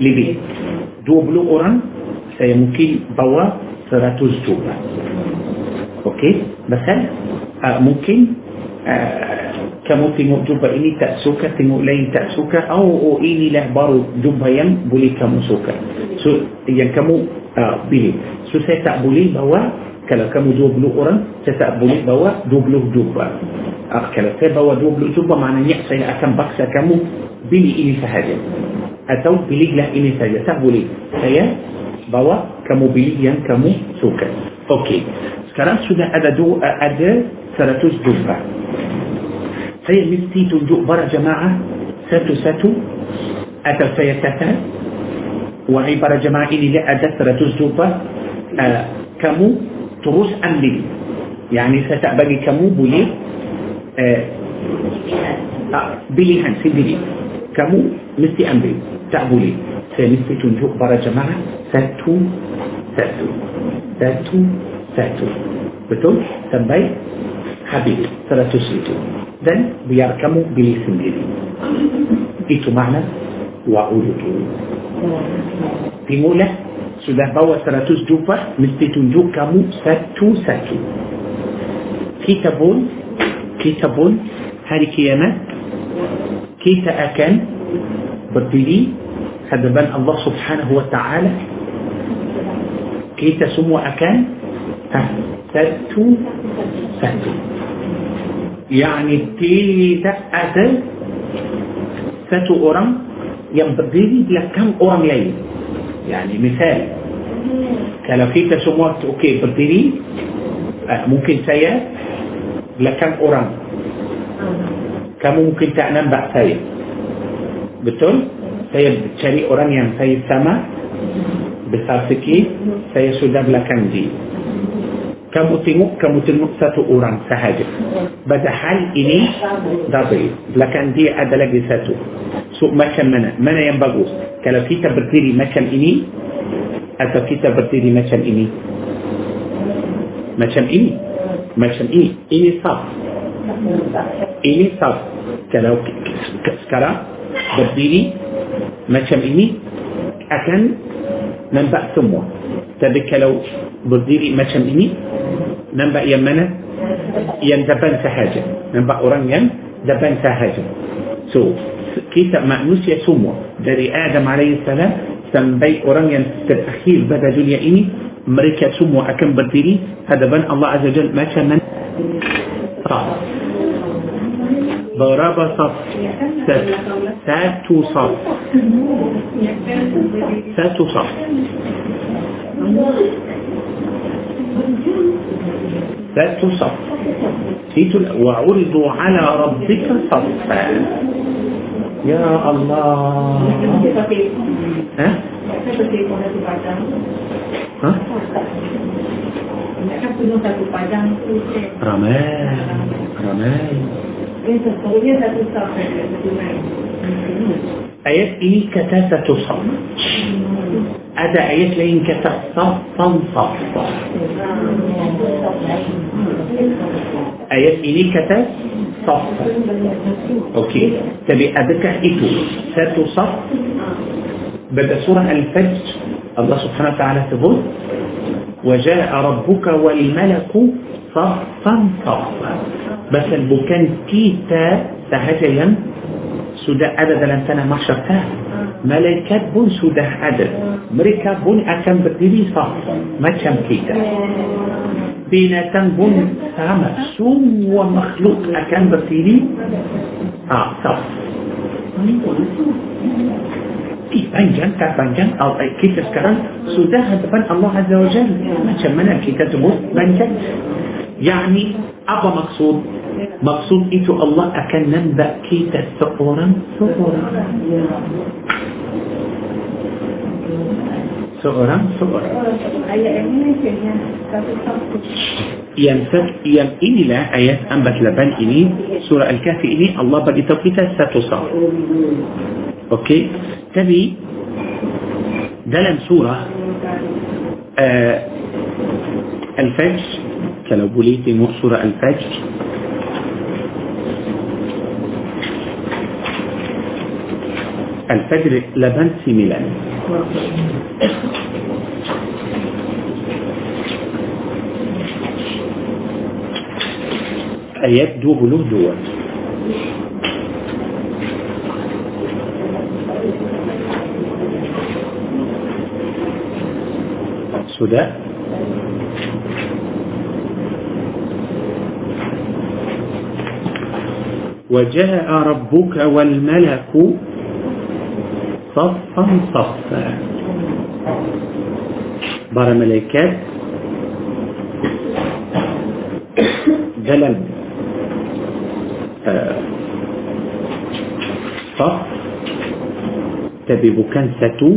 lebih dua puluh orang saya mungkin bawa seratus juga. Okey? مثلا uh, mungkin uh, kamu tengok jumpa ini tak suka tengok lain tak suka oh, oh inilah baru jumpa yang boleh kamu suka. So yang kamu uh, pilih. So saya tak boleh bawa kalau kamu 20 orang saya tak boleh bawa 20 jumpa. Uh, kalau saya bawa 20 jumpa maknanya saya akan paksa kamu pilih ini sahaja. Atau pilihlah ini saja tak boleh. Saya bawa kamu pilih yang kamu suka okey sekarang sudah ada dua ada 100 jumpa saya mesti tunjuk para jemaah satu-satu atau saya kata wahai para jemaah ini ada 100 jumpa uh, kamu terus ambil yani saya tak bagi kamu boleh uh, uh, pilihan sendiri kamu mesti ambil tak boleh saya mesti tunjuk para jemaah satu satu satu betul sampai habis 100 itu dan biar kamu pilih sendiri itu makna wa'udutu timulah sudah bawa 100 jumpa mesti tunjuk kamu satu-satu kita pun kita pun hari kiamat kita akan berdiri hadapan Allah subhanahu wa ta'ala kita semua akan ha, satu satu yakni tidak ada satu orang yang berdiri belakang orang lain. Yakni misal kalau kita semua okey berdiri eh, mungkin saya belakang orang. Kamu mungkin tak nampak saya. Betul? saya cari orang yang saya sama. Besar sikit saya sudah belakang dia kamu tengok kamu tengok satu orang sahaja padahal ini dabi belakang dia ada lagi satu so macam mana mana yang bagus kalau kita berdiri macam ini atau kita berdiri macam ini macam ini macam ini ini saf ini saf kalau sekarang berdiri macam ini akan منبع ثمو تبك لو بلديري ما شمئني منبع يمنا يندبن سحاجة منبع أورانيا دبن سحاجة سو كيتا مأنوس يسمو دري آدم عليه السلام سنبي أورانيا تتأخير بدا دنيا إني. مريكا سمو أكم بلديري هذا بن الله عز وجل ما شمئني 好。Saf berapa saf satu saf satu saf لا تصف وعرضوا على ربك صفا. يا الله. ها؟ ها؟ رمال. رمال. آيات إيه كتاسة صف هذا آيات لين كتاسة صف آيات إيه كتاسة صف أوكي. تبي أدك إتو. ساتو صف بدأ سورة الفجر. الله سبحانه وتعالى تقول وجاء ربك والملك صفا صفا. بس البكان تيتا تهجا يم سودا عدد لن تنا محشر تاه ملكات بون سودا عدد. مريكا بون أكم بديري صفا ما كم كيتا بينا تن بون سامة. سوم ومخلوق أكم بديري آه صفا Eh, panjang tak panjang Allah kita sekarang sudah hadapan Allah Azza wa Jalla macam mana kita sebut panjang يعني apa maksud maksud itu Allah akan nambah kita seorang seorang seorang seorang yang yang inilah ayat 48 ini surah Al-Kahfi ini Allah beritahu kita satu sah okey tapi dalam surah uh, Al-Fajr kalau boleh tengok surah Al-Fajr Al-Fajr 89 ayat 22 sudah وجاء ربك والملك صفا صفا بارا ملائكات دلم صف. تبي بوكان ساتو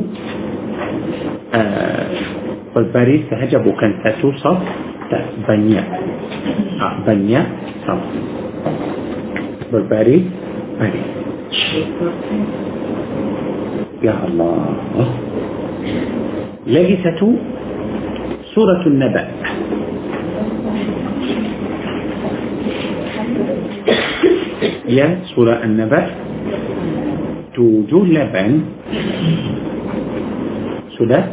والباري سهجة بوكان ساتو صف. بنيا بنيا صف. والباري باري يا الله. لجسة سورة النبأ. يا سورة النبأ. توجد لبن. سورة.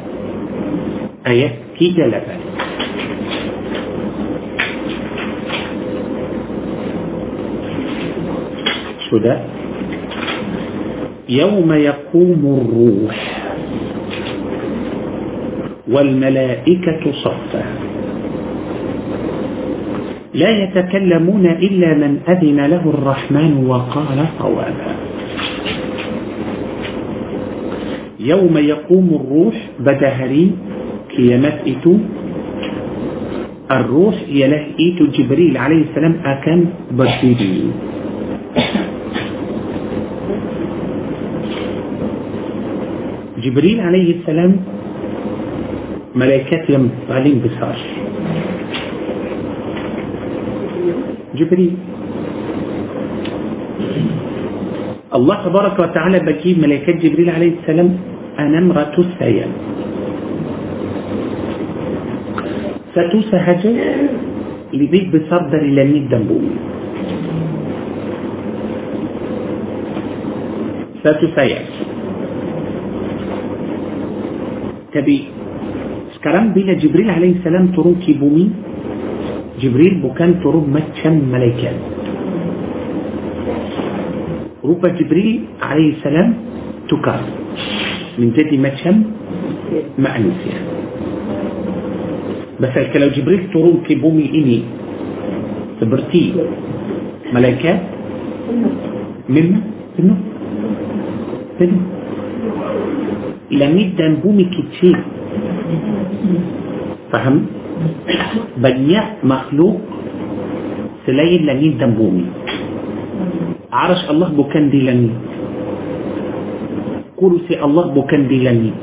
أية كيد لبن. سورة. يوم يقوم الروح والملائكة صفا. لا يتكلمون إلا من أذن له الرحمن وقال صوابا يوم يقوم الروح بدهري كيامات إتو الروح يله إيتو جبريل عليه السلام أكن جبريل عليه السلام ملائكات يم paling besar جبريل. الله تبارك وتعالى بكي ملائكة جبريل عليه السلام أنمرة السيام satu sahaja lebih besar dari langit tapi sekarang bila Jibril alaihissalam turun ke bumi Jibril bukan turun macam malaikat rupa Jibril alaihissalam tukar menjadi macam manusia Pasal kalau Jibril turun ke bumi ini seperti malaikat memang penuh penuh kecil faham banyak makhluk selain langit dan bumi Arash Allah bukan di langit kursi Allah bukan di langit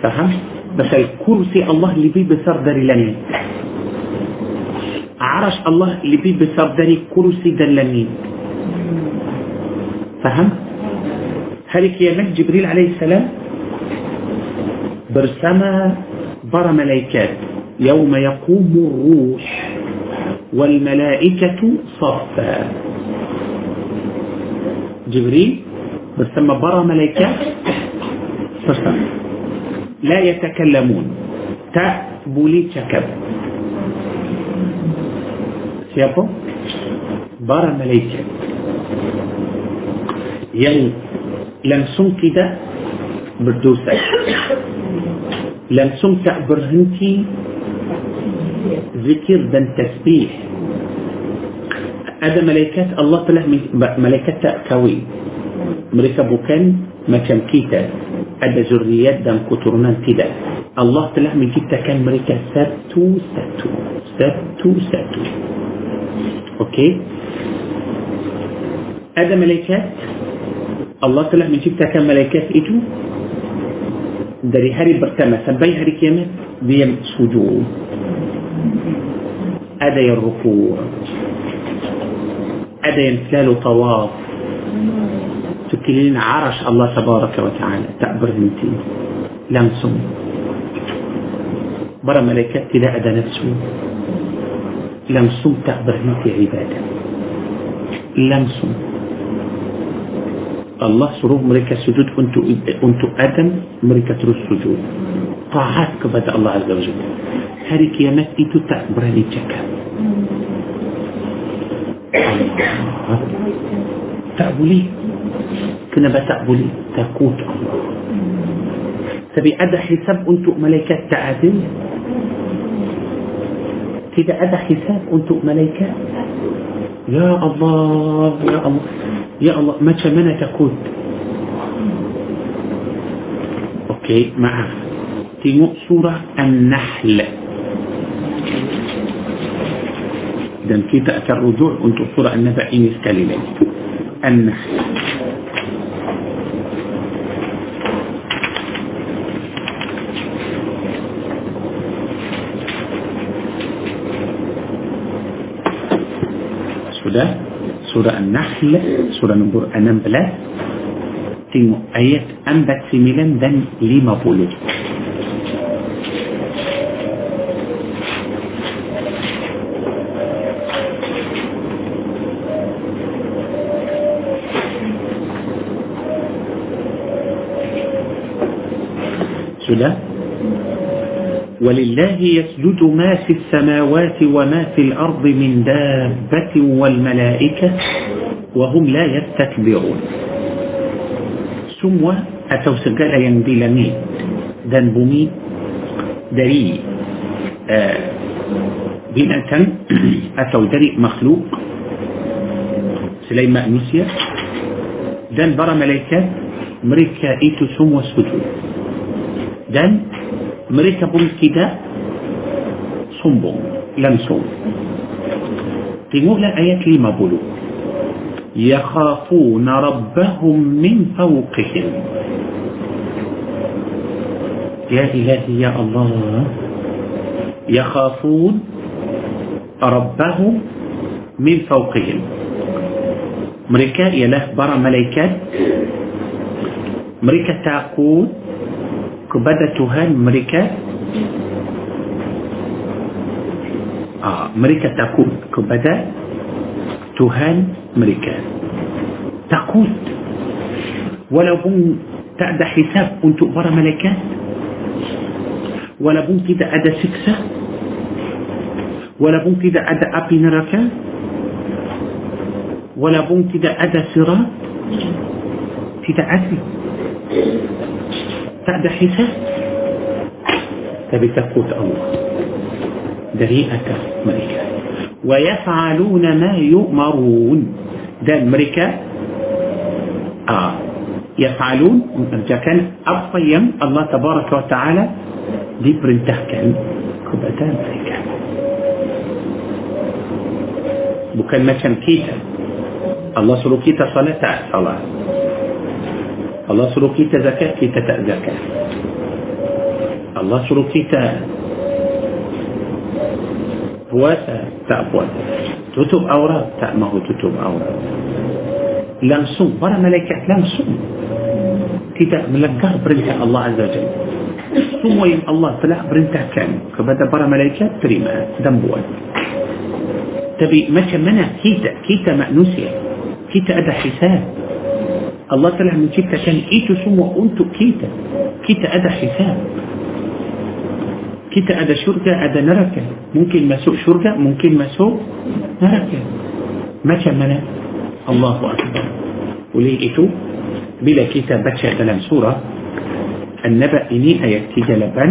faham Pasal kursi Allah lebih besar dari langit. Arash Allah lebih besar dari kursi dan langit. faham hari kiamat Jibril alaihissalam bersama para malaikat يوم يقوم الروح والملائكة صفا جبريل bersama para malaikat bersama لا يتكلمون tak boleh cakap siapa? para malaikat yang langsung tidak berdosa langsung tak berhenti zikir dan tasbih ada malaikat Allah telah malaikat tak kahwin mereka bukan macam kita ada zuriat dan keturunan tidak Allah telah menciptakan mereka satu-satu satu-satu okey ada malaikat الله تلا من شفتها كان ملايكات إتو؟ داري هاري برتمة سبي هاري كيما بيم سجود. أدى الركوع. أدى يمثال طواف. تكلين عرش الله تبارك وتعالى. تأبر انتي لمسهم برا ملايكات لا أدى نفسه. لمسهم تأبر انتي عبادة. لمسهم Allah suruh mereka sujud untuk untuk Adam mereka terus sujud taat kepada Allah Azza wa hari kiamat itu tak berani cakap tak boleh kenapa tak boleh takut tapi ada hisab untuk malaikat tak adil tidak ada hisab untuk malaikat يا الله يا الله يا الله. ما تشمنا تكون أوكي معه. تيمو سورة النحل. دم كي تأتى الرجوع؟ انتو سورة النبعين إن النحل. Sudah surah An-Nahl surah nombor 16 tengok ayat 49 dan 50 ولله يسجد ما في السماوات وما في الأرض من دابة والملائكة وهم لا يستكبرون. سموة اتو سجل ينبي لمي. دنبومي دري آه، بناء أتو دري مخلوق. سليمان نسيا. دن برا ملائكة مريكا إيتو سموة سجود. دن mereka pun tidak sombong langsung tengoklah ayat 50 يخافون ربهم من فوقهم يا إلهي يا الله يخافون ربهم من فوقهم mereka ialah para malaikat mereka takut kepada Tuhan mereka ah, mereka takut kepada Tuhan mereka takut walaupun tak ada hisab untuk para malaikat walaupun tidak ada siksa walaupun tidak ada api neraka walaupun tidak ada sirat tidak ada تعد حساب فبتقوت الله. دريئك ملكا ويفعلون ما يؤمرون. ده ملكا آه. يفعلون جا كان أبطيم الله تبارك وتعالى دي برنته كان. كبتان ملكا بكان كيتا. الله سلوكيتا صلاة. صلاة. Allah suruh kita zakat kita tak zakat Allah suruh kita puasa tak puasa tutup aurat tak mahu tutup aurat langsung para malaikat langsung tidak melanggar perintah Allah Azza Jalla semua yang Allah telah perintahkan kepada para malaikat terima dan buat tapi macam mana kita kita manusia kita ada hisab الله تعالى من كيتا كان إيتو سمو أنتو كيتا كيتا أدا حساب. كيتا أدا شرقة أدا نركة. ممكن ما سوء شرقة ممكن ما سوء نركة. ما كمنا الله. أكبر. وليه إيتو بلا كيتا بچا كلام سورة. النبأ إني أيكي جلبا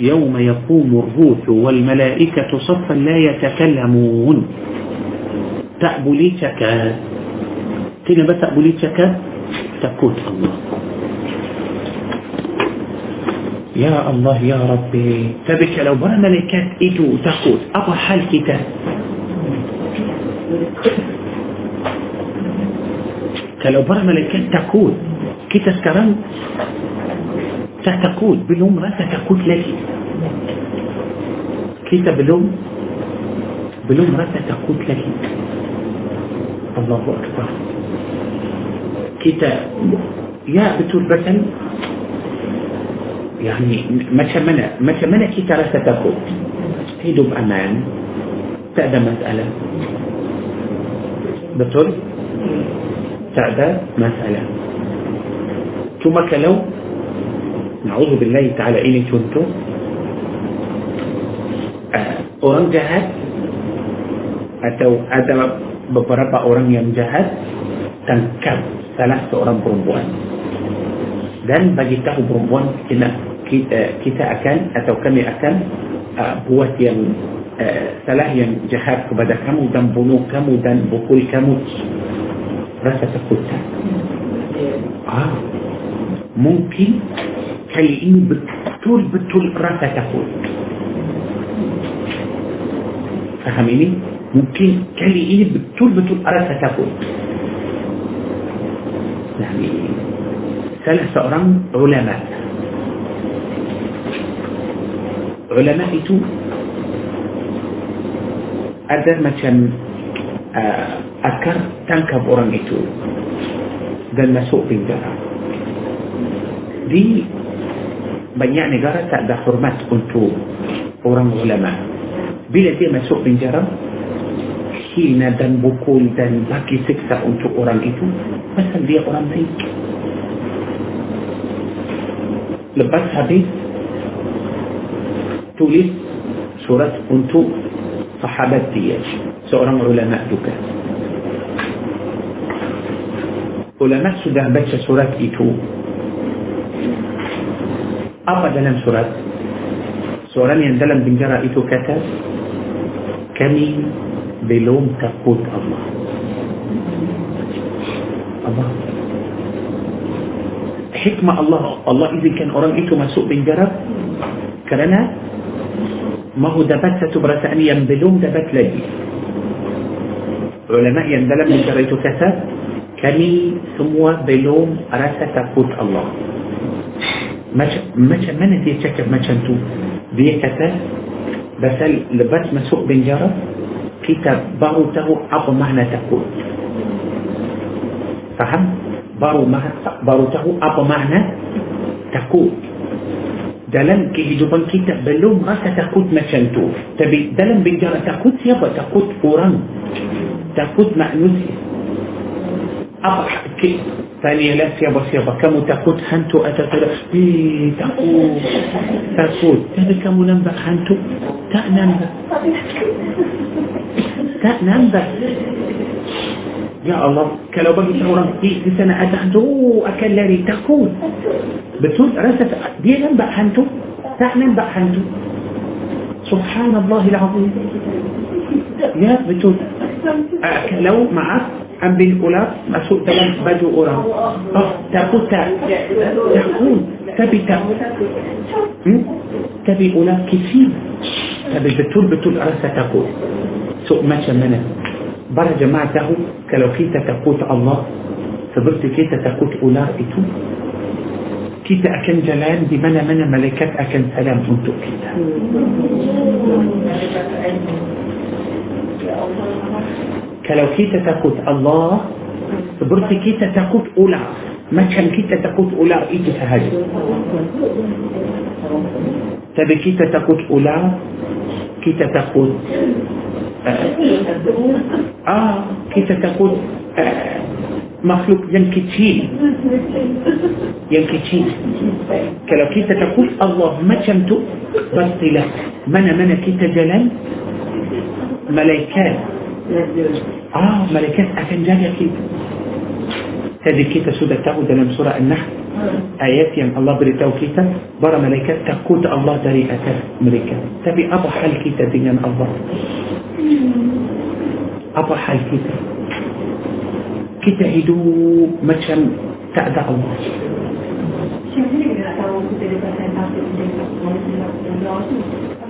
يوم يقوم الروح والملائكة صفا لا يتكلمون. تأبلي تكات كنا تأبليتك تقول الله يا الله يا ربي تبك لو برا ملائكات إجوا تقول أبا حال كتاب para malaikat takut kita sekarang tak takut belum rasa takut lagi kita belum belum rasa takut lagi Allahu Akbar kita ya betul betul يعني macam mana macam mana kita rasa takut hidup aman tak ada masalah betul tak ada masalah cuma kalau billahi ta'ala ini contoh uh, orang jahat atau ada beberapa orang yang jahat tangkap salah seorang perempuan dan bagi tahu perempuan kita, kita, akan atau kami akan uh, buat yang uh, salah yang jahat kepada kamu dan bunuh kamu dan pukul kamu rasa takut tak? Ah, mungkin kali ini betul-betul rasa takut. Faham ini? Mungkin kali ini betul-betul rasa takut. Salah seorang ulama. Ulama itu ada macam uh, akar tangkap orang itu dan masuk penjara. Di banyak negara tak ada hormat untuk orang ulama. Bila dia masuk penjara, hina dan bukul dan bagi siksa untuk orang itu, pasal dia orang baik. Lepas habis, tulis surat untuk sahabat dia, seorang ulama juga. ulama sudah baca surat itu apa dalam surat seorang yang dalam penjara itu kata kami belum takut Allah Allah hikmah Allah Allah izinkan orang itu masuk penjara kerana mahu dapat satu perasaan yang belum dapat lagi ulama yang dalam penjara itu kata kami semua belum rasa takut Allah macam mana dia cakap macam tu dia kata pasal lepas masuk penjara kita baru tahu apa makna takut faham baru baru tahu apa makna takut dalam kehidupan kita belum rasa takut macam tu tapi dalam penjara takut siapa takut orang takut manusia apa tanyalah siapa-siapa kamu takut hantu atau tidak eh takut takut tapi kamu nampak hantu tak نام يا الله كلو باقي تقولان دي دي سنة أتخدو أكل لاري تقول بتقول رأسة دي نام حنتو تا نام حنتو سبحان الله العظيم. يا بتقول لو معك ambil ular masuk dalam baju orang oh takut tak takut tapi tak hmm? tapi ular kecil tapi betul-betul rasa takut so macam mana para jemaah tahu kalau kita takut Allah seperti kita takut ular itu kita akan jalan di mana-mana malaikat akan salam untuk kita kalau kita takut Allah seperti kita takut ular macam kita takut ular itu sahaja tapi kita takut ular kita takut uh, ah kita takut uh, makhluk yang kecil yang kecil kalau kita takut Allah macam tu pastilah mana-mana kita jalan malaikat آه ملكات أفنجان يكيد هذه كيتا سودة تاو ده من سورة النحل. آيات يم الله بري تاو كيتا برا ملكات تقود الله داري أتاك ملكات تبي أبا حال كيتا دينا الله. أبا حال كيتا كيتا هدو مثلا تأدى الله. Kita tahu kita dapatkan takut dengan Allah tu?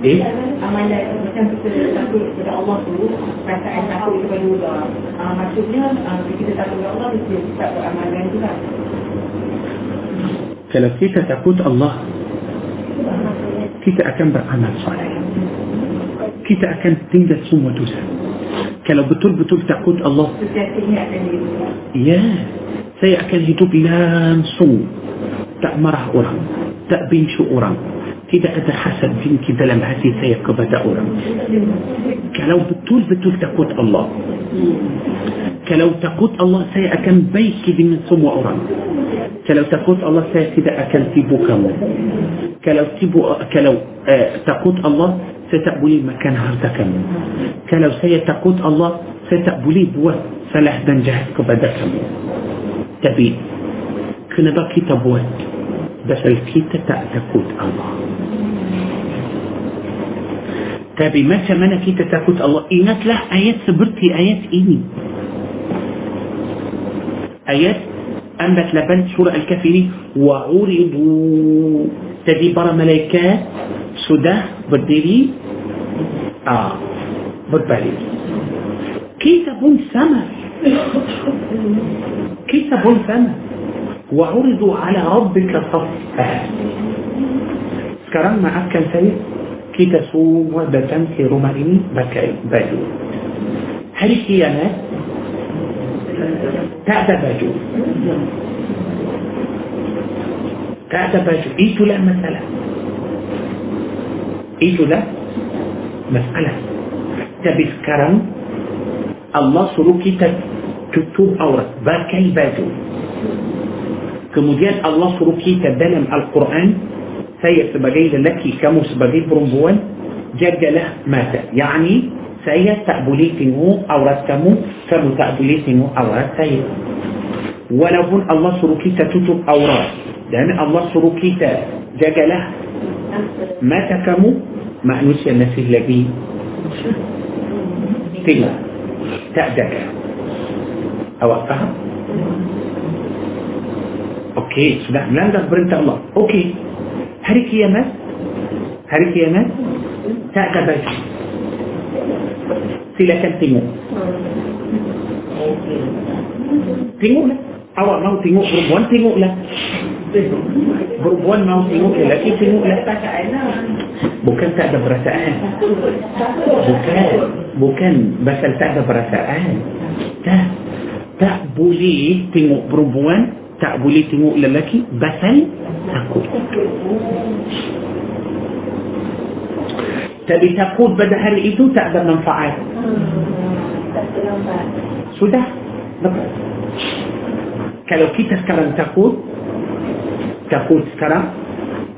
Eh? Amalan macam kita takut kepada Allah tu, perasaan takut kepada Allah. Uh, maksudnya uh, bila kita takut kepada Allah, kita tak beramalan tu kan. kalau kita takut Allah kita akan beramal saleh kita akan tinggal semua dosa kalau betul-betul takut Allah. Ya, saya akan hidup langsung. Tak marah orang. Tak benci orang. Tidak ada hasad dengki dalam hati saya kepada orang. Kalau betul-betul takut Allah. Kalau takut Allah, saya akan baik dengan semua orang. Kalau takut Allah, saya tidak akan tipu kamu. Kalau tipu, kalau uh, takut Allah, saya tak boleh makan harta kamu. Kalau saya takut Allah, saya tak boleh buat salah dan jahat kepada kamu. Tapi, كنا باكي تبوت بس الكيتة تأتكوت الله. تابي ما سمنا كيتة تأتكوت الله. إنات لا آيات سبرتي آيات إني آيات أنبت لبن سورة الكافرين. وعرضوا. تدي برا ملايكا سودة بديري. آه بدبالي. كيتة بون سمر. كيتة بون سمر. وعرضوا على ربك صفا sekarang maafkan saya kita semua datang ke rumah ini pakai baju hari kiamat tak ada baju tak ada baju itulah masalah itulah masalah tapi sekarang Allah suruh kita tutup aurat pakai baju kemudian Allah suruh kita dalam Al-Quran saya sebagai lelaki kamu sebagai perempuan jagalah mata yakni saya tak boleh tengok aurat kamu kamu tak boleh tengok aurat saya walaupun Allah suruh kita tutup aurat dan Allah suruh kita jagalah mata kamu manusia masih lagi tengok tak jaga awak faham Okey, sudah melanggar perintah Allah. Okey. Hari kiamat, hari kiamat, tak ada baju. Silakan tengok. Tengoklah. Awak mau tengok perempuan, tengoklah. Perempuan mau tengok lelaki, tengoklah. Bukan tak ada perasaan. Bukan. Bukan pasal tak ada perasaan. Tak. Tak boleh tengok perempuan tak boleh tengok lelaki pasal takut. Tapi takut pada hari itu tak ada manfaat. Sudah. Kalau kita sekarang takut takut sekarang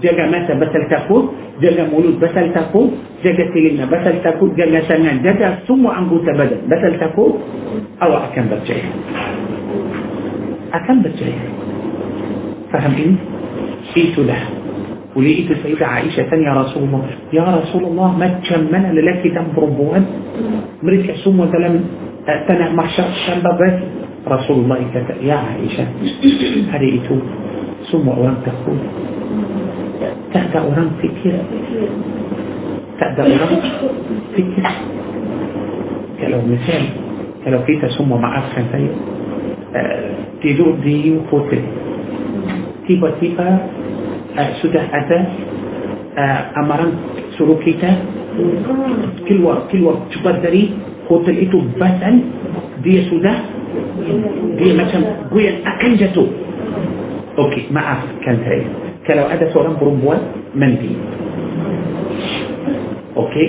jaga mata pasal takut jaga mulut pasal takut jaga telinga pasal takut jaga tangan jaga semua anggota badan pasal takut awak akan percaya faham ini itulah oleh itu Sayyidah Aisyah tanya Rasulullah Ya Rasulullah macam mana lelaki dan perempuan mereka semua dalam uh, tanah mahsyar tanpa basi Rasulullah kata Ya Aisyah hari itu semua orang takut tak ada orang fikir tak ada orang fikir kalau misal kalau kita semua maafkan saya uh, tidur di hotel tiba-tiba uh, sudah ada uh, amaran suruh kita keluar keluar cepat dari hotel itu batal dia sudah dia macam goyang akan jatuh okey maafkan saya kalau ada seorang perempuan mandi okey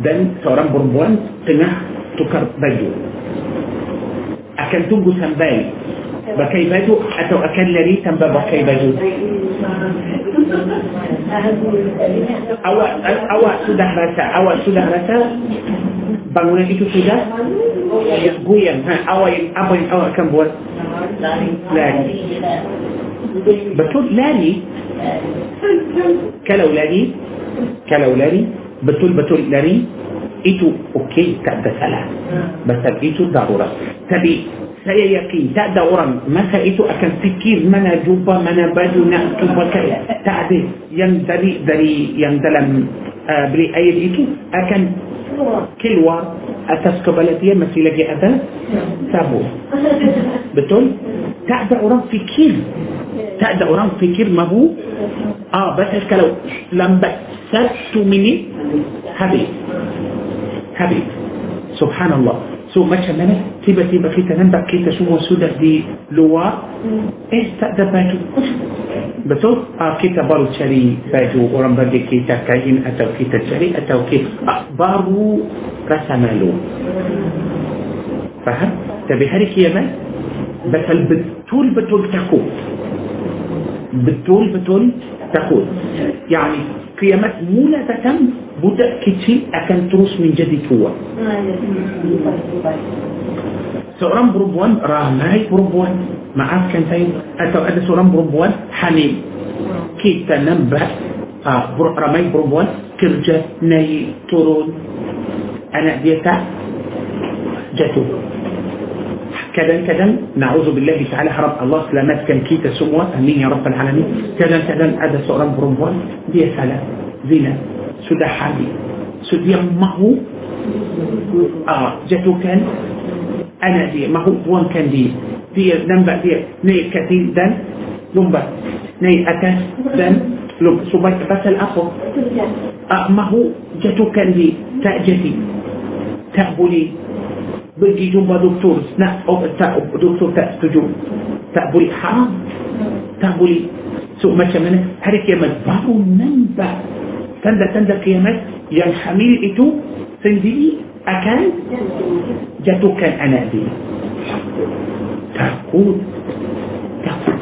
dan seorang perempuan tengah tukar baju akan tunggu sampai pakai baju atau akan lari tanpa pakai baju awak awak sudah rasa awak sudah rasa bangunan itu sudah goyang ha, awak yang, apa yang awak akan buat lari betul lari kalau lari kalau lari betul-betul lari itu okey tak ada salah pasal itu darurat tapi saya yakin tak ada orang masa itu akan fikir mana jubah mana baju nak tu pakai tak ada yang dari dari yang dalam uh, beli air itu akan keluar atas kepala dia masih lagi ada sabun betul tak ada orang fikir tak ada orang fikir mahu ah pasal kalau lambat satu minit habis habis subhanallah So macam mana tiba-tiba kita nampak kita semua sudah di luar eh tak ada baju betul ah, kita baru cari baju orang bagi kita kain atau kita cari atau kita ah, baru rasa malu faham tapi hari kiamat betul betul-betul takut betul-betul takut yani kiamat mula datang budak kecil akan terus menjadi tua. Seorang perempuan ramai perempuan maafkan saya atau ada seorang perempuan hamil kita nampak uh, ramai perempuan kerja naik turun. Anak dia tak jatuh كذا كذا نعوذ بالله تعالى حرب الله سلامات كان كيتا أمين يا رب العالمين. كذا كذا هذا سؤال برمبوان دي سلام زنا سدى حالي. سدى ما هو؟ آه جاتو كان؟ أنا دي ما هو؟ بوان كان دي. دي نمبا دي ني كثير دان لنبا ني أتاس دان لنبا سبايك بس الأخو آه ما هو؟ جاتو كان دي. تأجتي تأبولي pergi jumpa doktor nak oh, tak doktor tak setuju tak boleh haram tak boleh so macam mana hari kiamat baru nampak tanda-tanda kiamat yang hamil itu sendiri akan jatuhkan anak dia takut takut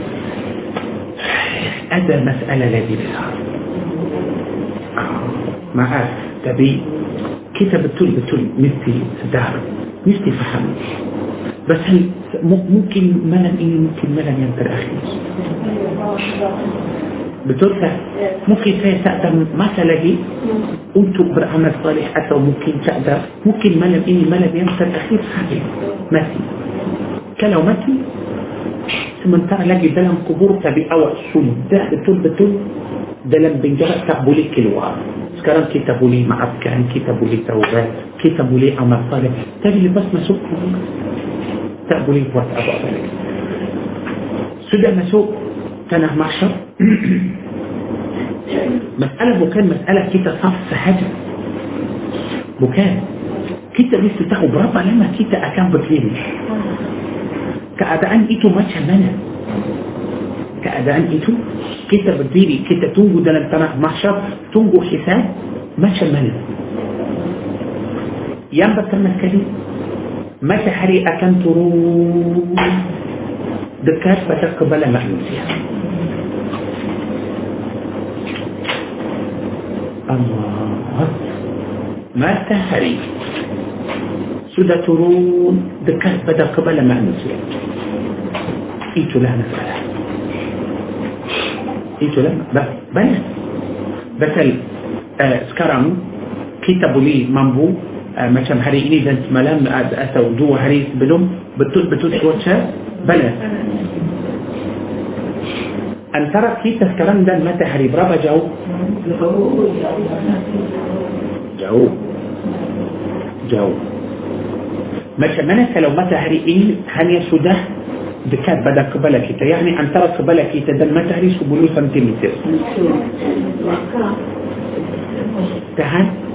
ada masalah lagi besar maaf tapi kita betul-betul mesti sedar نفتي فحمي بس ممكن ملم إيه؟ ممكن ملم ينتر أخي. بتوتا ممكن فيه تقدر مثلا إيه؟ دي قلت برعام الصالح اتا ممكن تقدر. ممكن ملم إيه؟ ملم ينتر أخي. فحمي ماتي كلو ماتي سمنتر لاجي بلم قبورتا بأول سنة ده بتول بتول dalam penjara tak boleh keluar. Sekarang kita boleh maafkan, kita boleh taubat, kita boleh amal salih. Tapi lepas masuk tak boleh buat apa-apa lagi. Sudah masuk tanah mahsyar مسألة bukan مسألة kita saf sahaja bukan kita mesti tahu berapa lama kita akan berdiri keadaan itu macam mana keadaan itu kita berdiri kita tunggu dalam tanah mahsyar tunggu hisab macam mana yang pertama sekali matahari akan turun dekat pada kepala manusia Allah matahari sudah turun dekat pada kepala manusia itulah masalah itulah banyak betul uh, sekarang kita boleh mampu uh, macam hari ini dan semalam atau dua hari sebelum betul-betul cuaca balas antara kita sekarang dan matahari berapa jauh? Jauh. Jauh. Macam mana kalau matahari ini hanya sudah dekat pada kepala kita? Yani antara kepala kita dan matahari 10 cm. Tahan?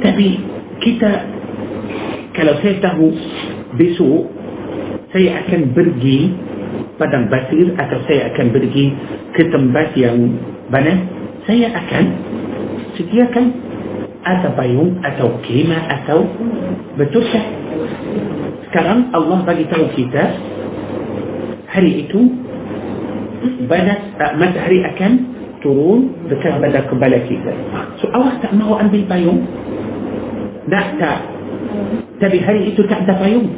tapi kita kalau saya tahu besok saya akan pergi padang pasir atau saya akan pergi ke tempat yang mana saya akan sediakan atau payung atau kemah atau betul tak sekarang Allah bagi tahu kita hari itu banas uh, matahari akan turun dekat pada kepala kita so awak tak mahu ambil payung tak tak tapi hari itu tak ada payung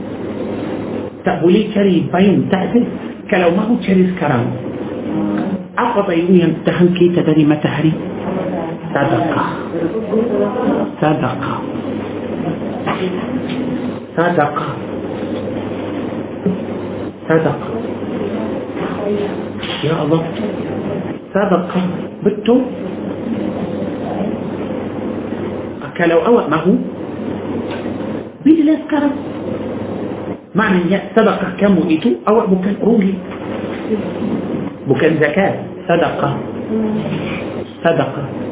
tak boleh cari payung tak ada kalau mahu cari sekarang apa payung yang tahan kita dari matahari sadaqah sadaqah sadaqah صدق يا الله. صدق بتو. أكلوا أوى ما هو. بيل الأسكار معنى يا صدق كم وإتو أوى بكان روجي بكان زكاة. صدق صدق, صدق.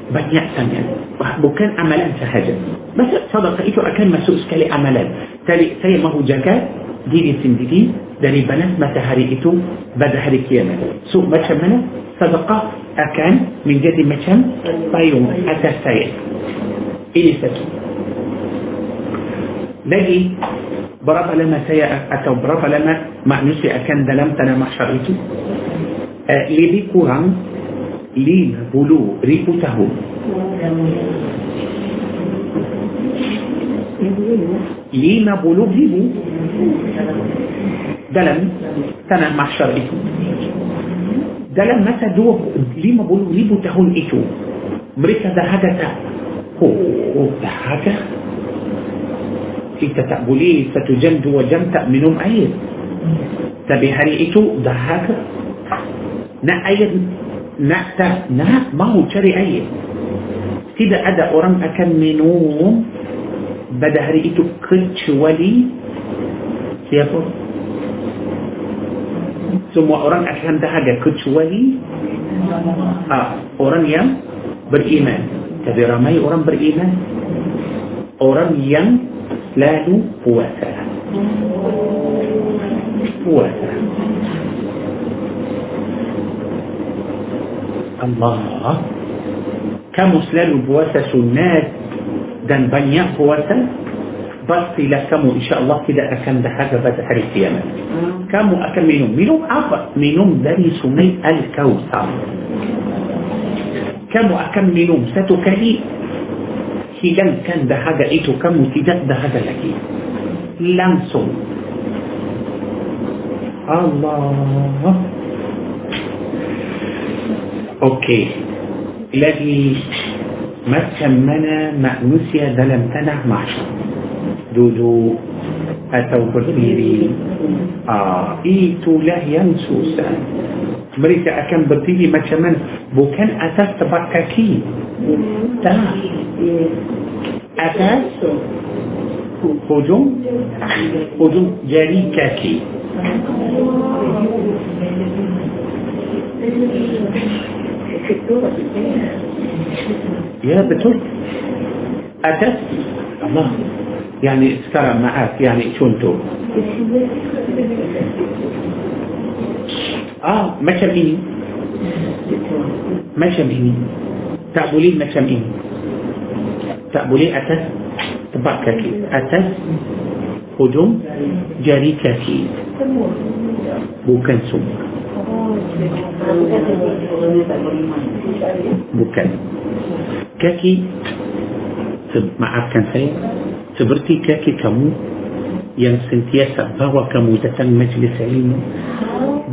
banyak sangat bukan amalan sahaja masa sadaqah itu akan masuk sekali amalan tadi saya mahu jaga diri sendiri dari panas matahari itu pada hari kiamat so macam mana sadaqah akan menjadi macam payung atas saya ini satu lagi berapa lama saya atau berapa lama manusia akan dalam tanah mahsyar itu uh, lebih kurang 50 ribu tahun. lima puluh ribu dalam tanah mahsyar itu. Dalam masa dua lima puluh ribu tahun itu mereka dahaga tak? Oh, oh dahaga kita tak boleh satu jam dua jam tak minum air. Tapi hari itu dahaga nak air nak tak nak mau cari air. Tidak ada orang akan minum pada hari itu kecuali siapa? Semua orang akan dahaga kecuali ah, orang yang beriman. Tapi ramai orang beriman. Orang yang selalu puasa. Puasa الله. كم سلال بواسة سنات دان بنيا قواتا بصي لكم إن شاء الله كده أكم ده حاجة بعد حريق كم أكم منهم. منهم أفر منهم دني سمي الكوسا كمو أكم منهم ستكئي كده كان ده حاجة إيتو كم تدأ ده حاجة لكي. لانسون الله. Okey lagi macam mana manusia dalam tanah mahsyar duduk atau berdiri ah, itulah yang susah mereka akan berdiri macam mana bukan atas tempat kaki tak atas hujung hujung jari kaki يا بتول أدت الله. يعني اتكرم معاك يعني كنتو آه ما شمئني ما شمئني تقولي ما شمئني تقولي أتس تبكك أتس هجوم جريكك. بوكن سمك bukan. Kaki maafkan saya seperti kaki kamu yang sentiasa bawa kamu datang majlis ilmu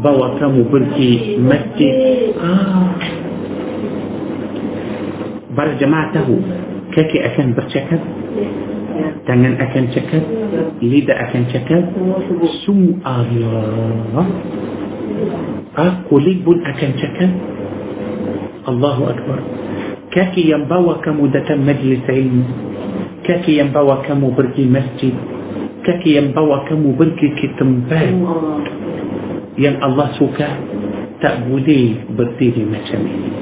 bawa kamu pergi masjid. Ah. para jemaah tahu kaki akan bercakap tangan akan cakap lidah akan cakap semua Allah ah, kulit pun akan cakap Allahu Akbar kaki yang bawa kamu datang majlis ilmu kaki yang bawa kamu pergi masjid kaki yang bawa kamu pergi ke tempat yang Allah suka tak boleh berdiri macam ini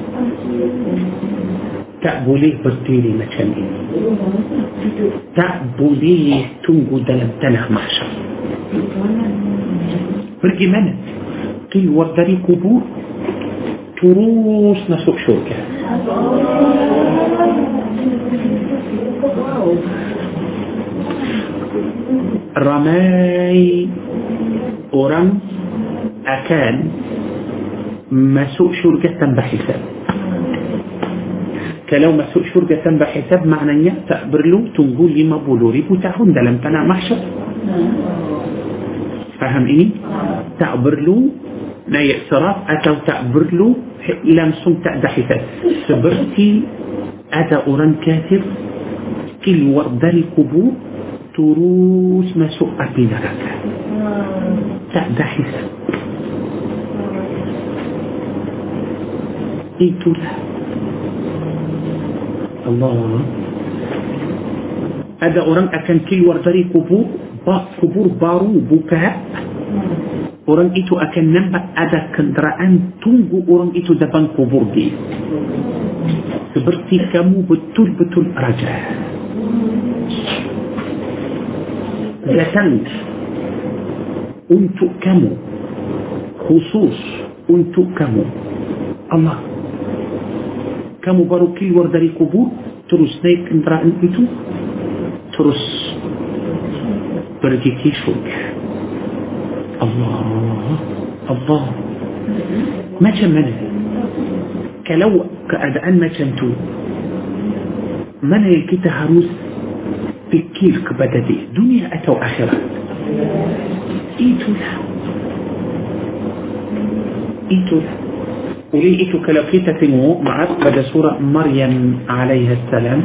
tak boleh berdiri macam ini tak boleh tunggu dalam tanah mahsyar pergi mana قيور داري قبور. تروس نسوك شوكة. رماي أورام أكان مسوق شرقة بحساب كلو مسوق شرقة بحساب معنى تأبر له تنقول لما بولوري بتاعهم ده لم تنع محشر فهم إيه؟ Tak perlu naik serap atau tak perlu langsung tak ada hisab seperti ada orang kafir keluar dari kubur terus masuk api neraka tak ada hisab itulah Allah ada orang akan keluar dari kubur kubur baru buka orang itu akan nampak ada kenderaan tunggu orang itu depan kubur dia seperti kamu betul-betul raja datang untuk kamu khusus untuk kamu Allah kamu baru keluar dari kubur terus naik kenderaan itu terus pergi ke الله الله. ما شمنا كلو كأدعان ما شمتو من يلكي تهروس في كيل كبدده دنيا أتو آخرة إيتو لا إيتو لا وليه إيتو كلاكيتة معك بعد سورة مريم عليه السلام.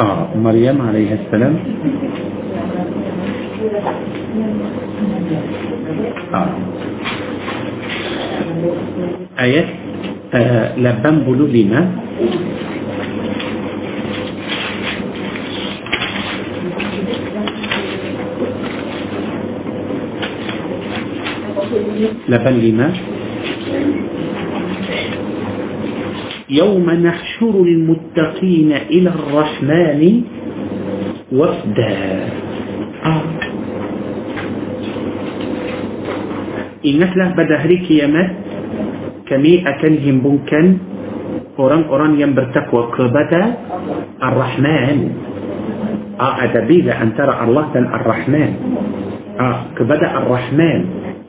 آه مريم عليه السلام. آه. آيات آه لبن بلو لما لبن لما يوم نحشر المتقين إلى الرحمن وفدا. آه. إن أتلا بدا هريك يما كمي أكنهم بنكن قران أوران يم برتقوى كبدا الرحمن. آه، أعد بيذا أن ترى الله تن الرحمن. آه كبدا الرحمن.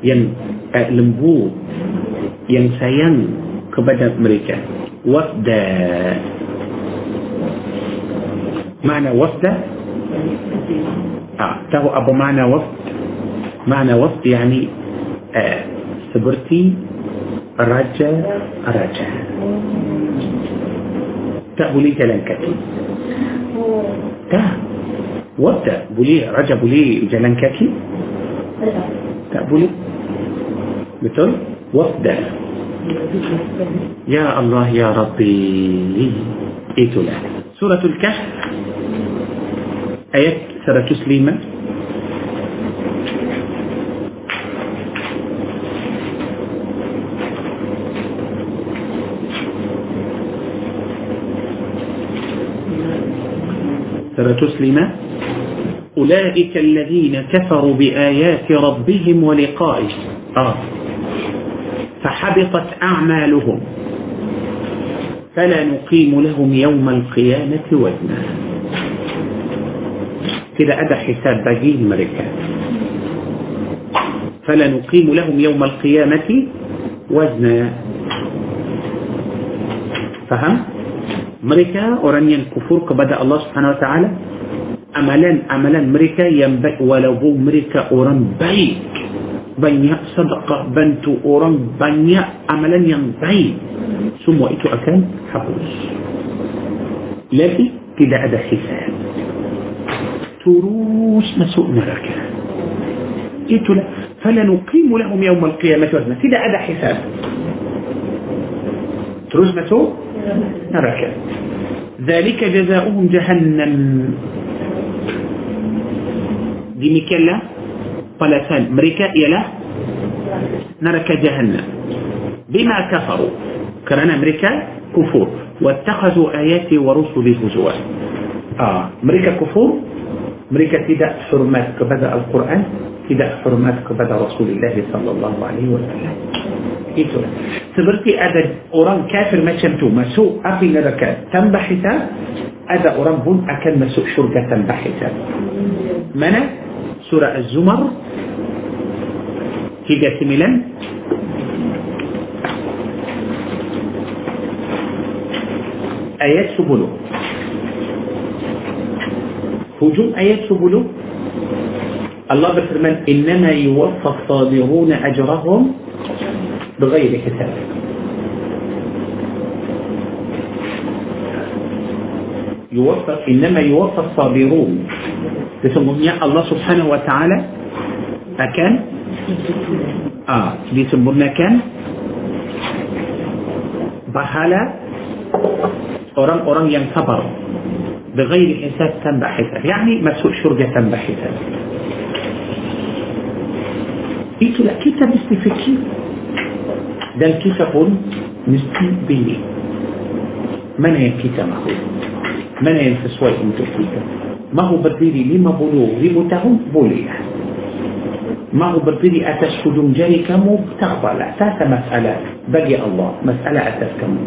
ين آه، لمبو. ين سيان كبدا مريكا وفدا معنى وفدا آه. تهو أبو معنى وفد. معنى وفد يعني آه. راجا راجا رجا ليه كلام كتير تا وفد بولي رجا بولي جلان كاكي تقولي مثل وفد. يا الله يا ربي. إيتو سورة الكهف. آيات سورة سليمة. سورة سليمة. أولئك الذين كفروا بآيات ربهم ولقائه. آه. فحبطت أعمالهم. فلا نقيم لهم يوم القيامة وزنا. كده أدى حساب باقي الملكة فلا نقيم لهم يوم القيامة وزنا. فهم؟ مريكا أورانيا كفور كبدأ الله سبحانه وتعالى. أملا أملا مريكا ينبئ ولو مريكا أوران بيك. Banyak sedekah bantu orang banyak amalan yang baik semua itu akan hapus lagi tidak ada hisab terus masuk neraka itulah فلنقيم لهم يوم القيامة وزنا tidak ada hisab terus masuk neraka ذلك جزاؤهم جهنم demikianlah قلتان مريكا إلى نرك جهنم. بما كفروا. كرنا مريكا كفور. واتخذوا آياتي ورسلي هزوا. آه مريكا كفور. مريكا تدع حرمات كبدا القرآن تدع حرمات كبدا رسول الله صلى الله عليه وسلم. itu. Seperti ada كافر ما شمتو. ما سوء api neraka tanpa hisab, ada orang أكل ما سوء syurga tanpa hisab. سورة الزمر. في جاسملان آيات سبلو. هجوم آيات سبلو. الله بفرمان إنما يوفى الصابرون أجرهم بغير كتاب يوفى إنما يوفى الصابرون. Sesungguhnya Allah subhanahu wa ta'ala akan ah, disempurnakan pahala orang-orang yang sabar بغير حساب تنبع حساب يعني مسوء شرجة تنبع حساب itulah kita mesti fikir dan kita pun mesti pilih mana yang kita mahu mana yang sesuai untuk kita mahu berdiri 50 ribu tahun boleh mahu berdiri atas hujung jari kamu tak apalah tak ada masalah bagi Allah masalah atas kamu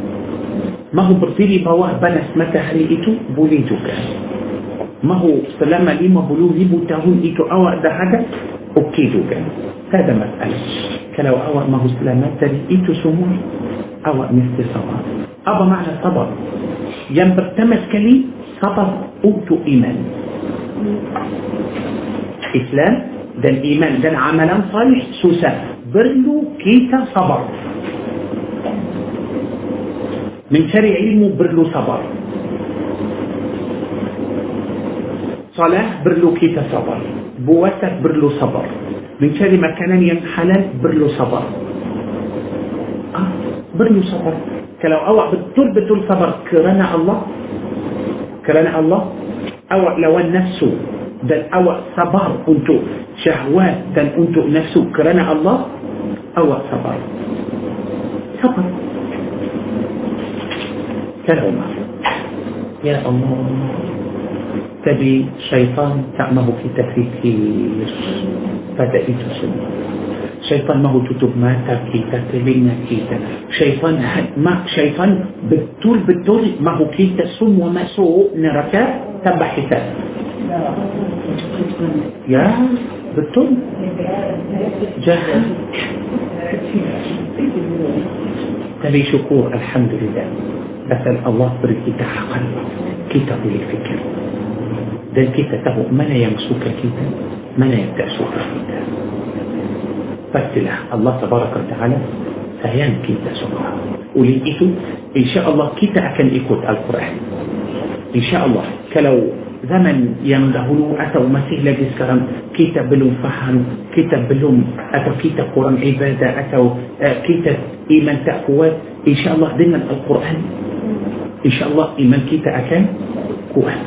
mahu berdiri bawah panas matahari itu boleh juga mahu selama 50 ribu tahun itu awak dah ada okey juga tak ada masalah kalau awak mahu selamat dari itu semua awak mesti sabar apa makna sabar yang pertama sekali صبر قوت إيمان. إسلام ده الإيمان ده العمل صالح سوسة. Perlu kita sabar. Mencari ilmu perlu sabar. Solat perlu kita sabar. Puasa perlu sabar. Mencari makanan yang halal perlu sabar. Ah, perlu sabar. Kalau awak betul betul sabar. Kerana الله. كلام الله. أو لو النفس دل أو صبر أنت شهوات دل أنت نفس كلام الله. أو صبر. صبر. كلام يا الله. تبي شيطان تعمه في تفكير فتأتي سنة syaitan mahu tutup mata kita telinga kita syaitan mak syaitan betul-betul mahu kita semua masuk neraka tanpa hisab ya betul jahat tapi syukur Alhamdulillah asal Allah beri kita akal kita boleh fikir dan kita tahu mana yang suka kita mana yang tak suka kita اثبت له الله تبارك وتعالى سيان كيتا سبحانه وليئته إن شاء الله كيتا أكن يكوت القرآن؟ إن شاء الله. كلو زمن يندهلو أتو مسيح لديس كرم. كيتا بلوم فهم كيتا بلوم أتو؟ كيتا قرآن عبادة أتو؟ آه، كيتا إيمان تقوات إن شاء الله دينا القرآن. إن شاء الله إيمان كيتا أكن؟ قوات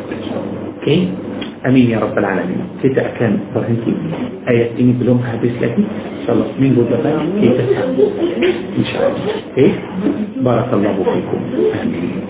كي okay. آمين يا رب العالمين. كده كان فهمتي ايات إني بلوم هابس لك. إن شاء الله. مين بودا إن شاء الله. إيه؟ بارك الله فيكم. آمين.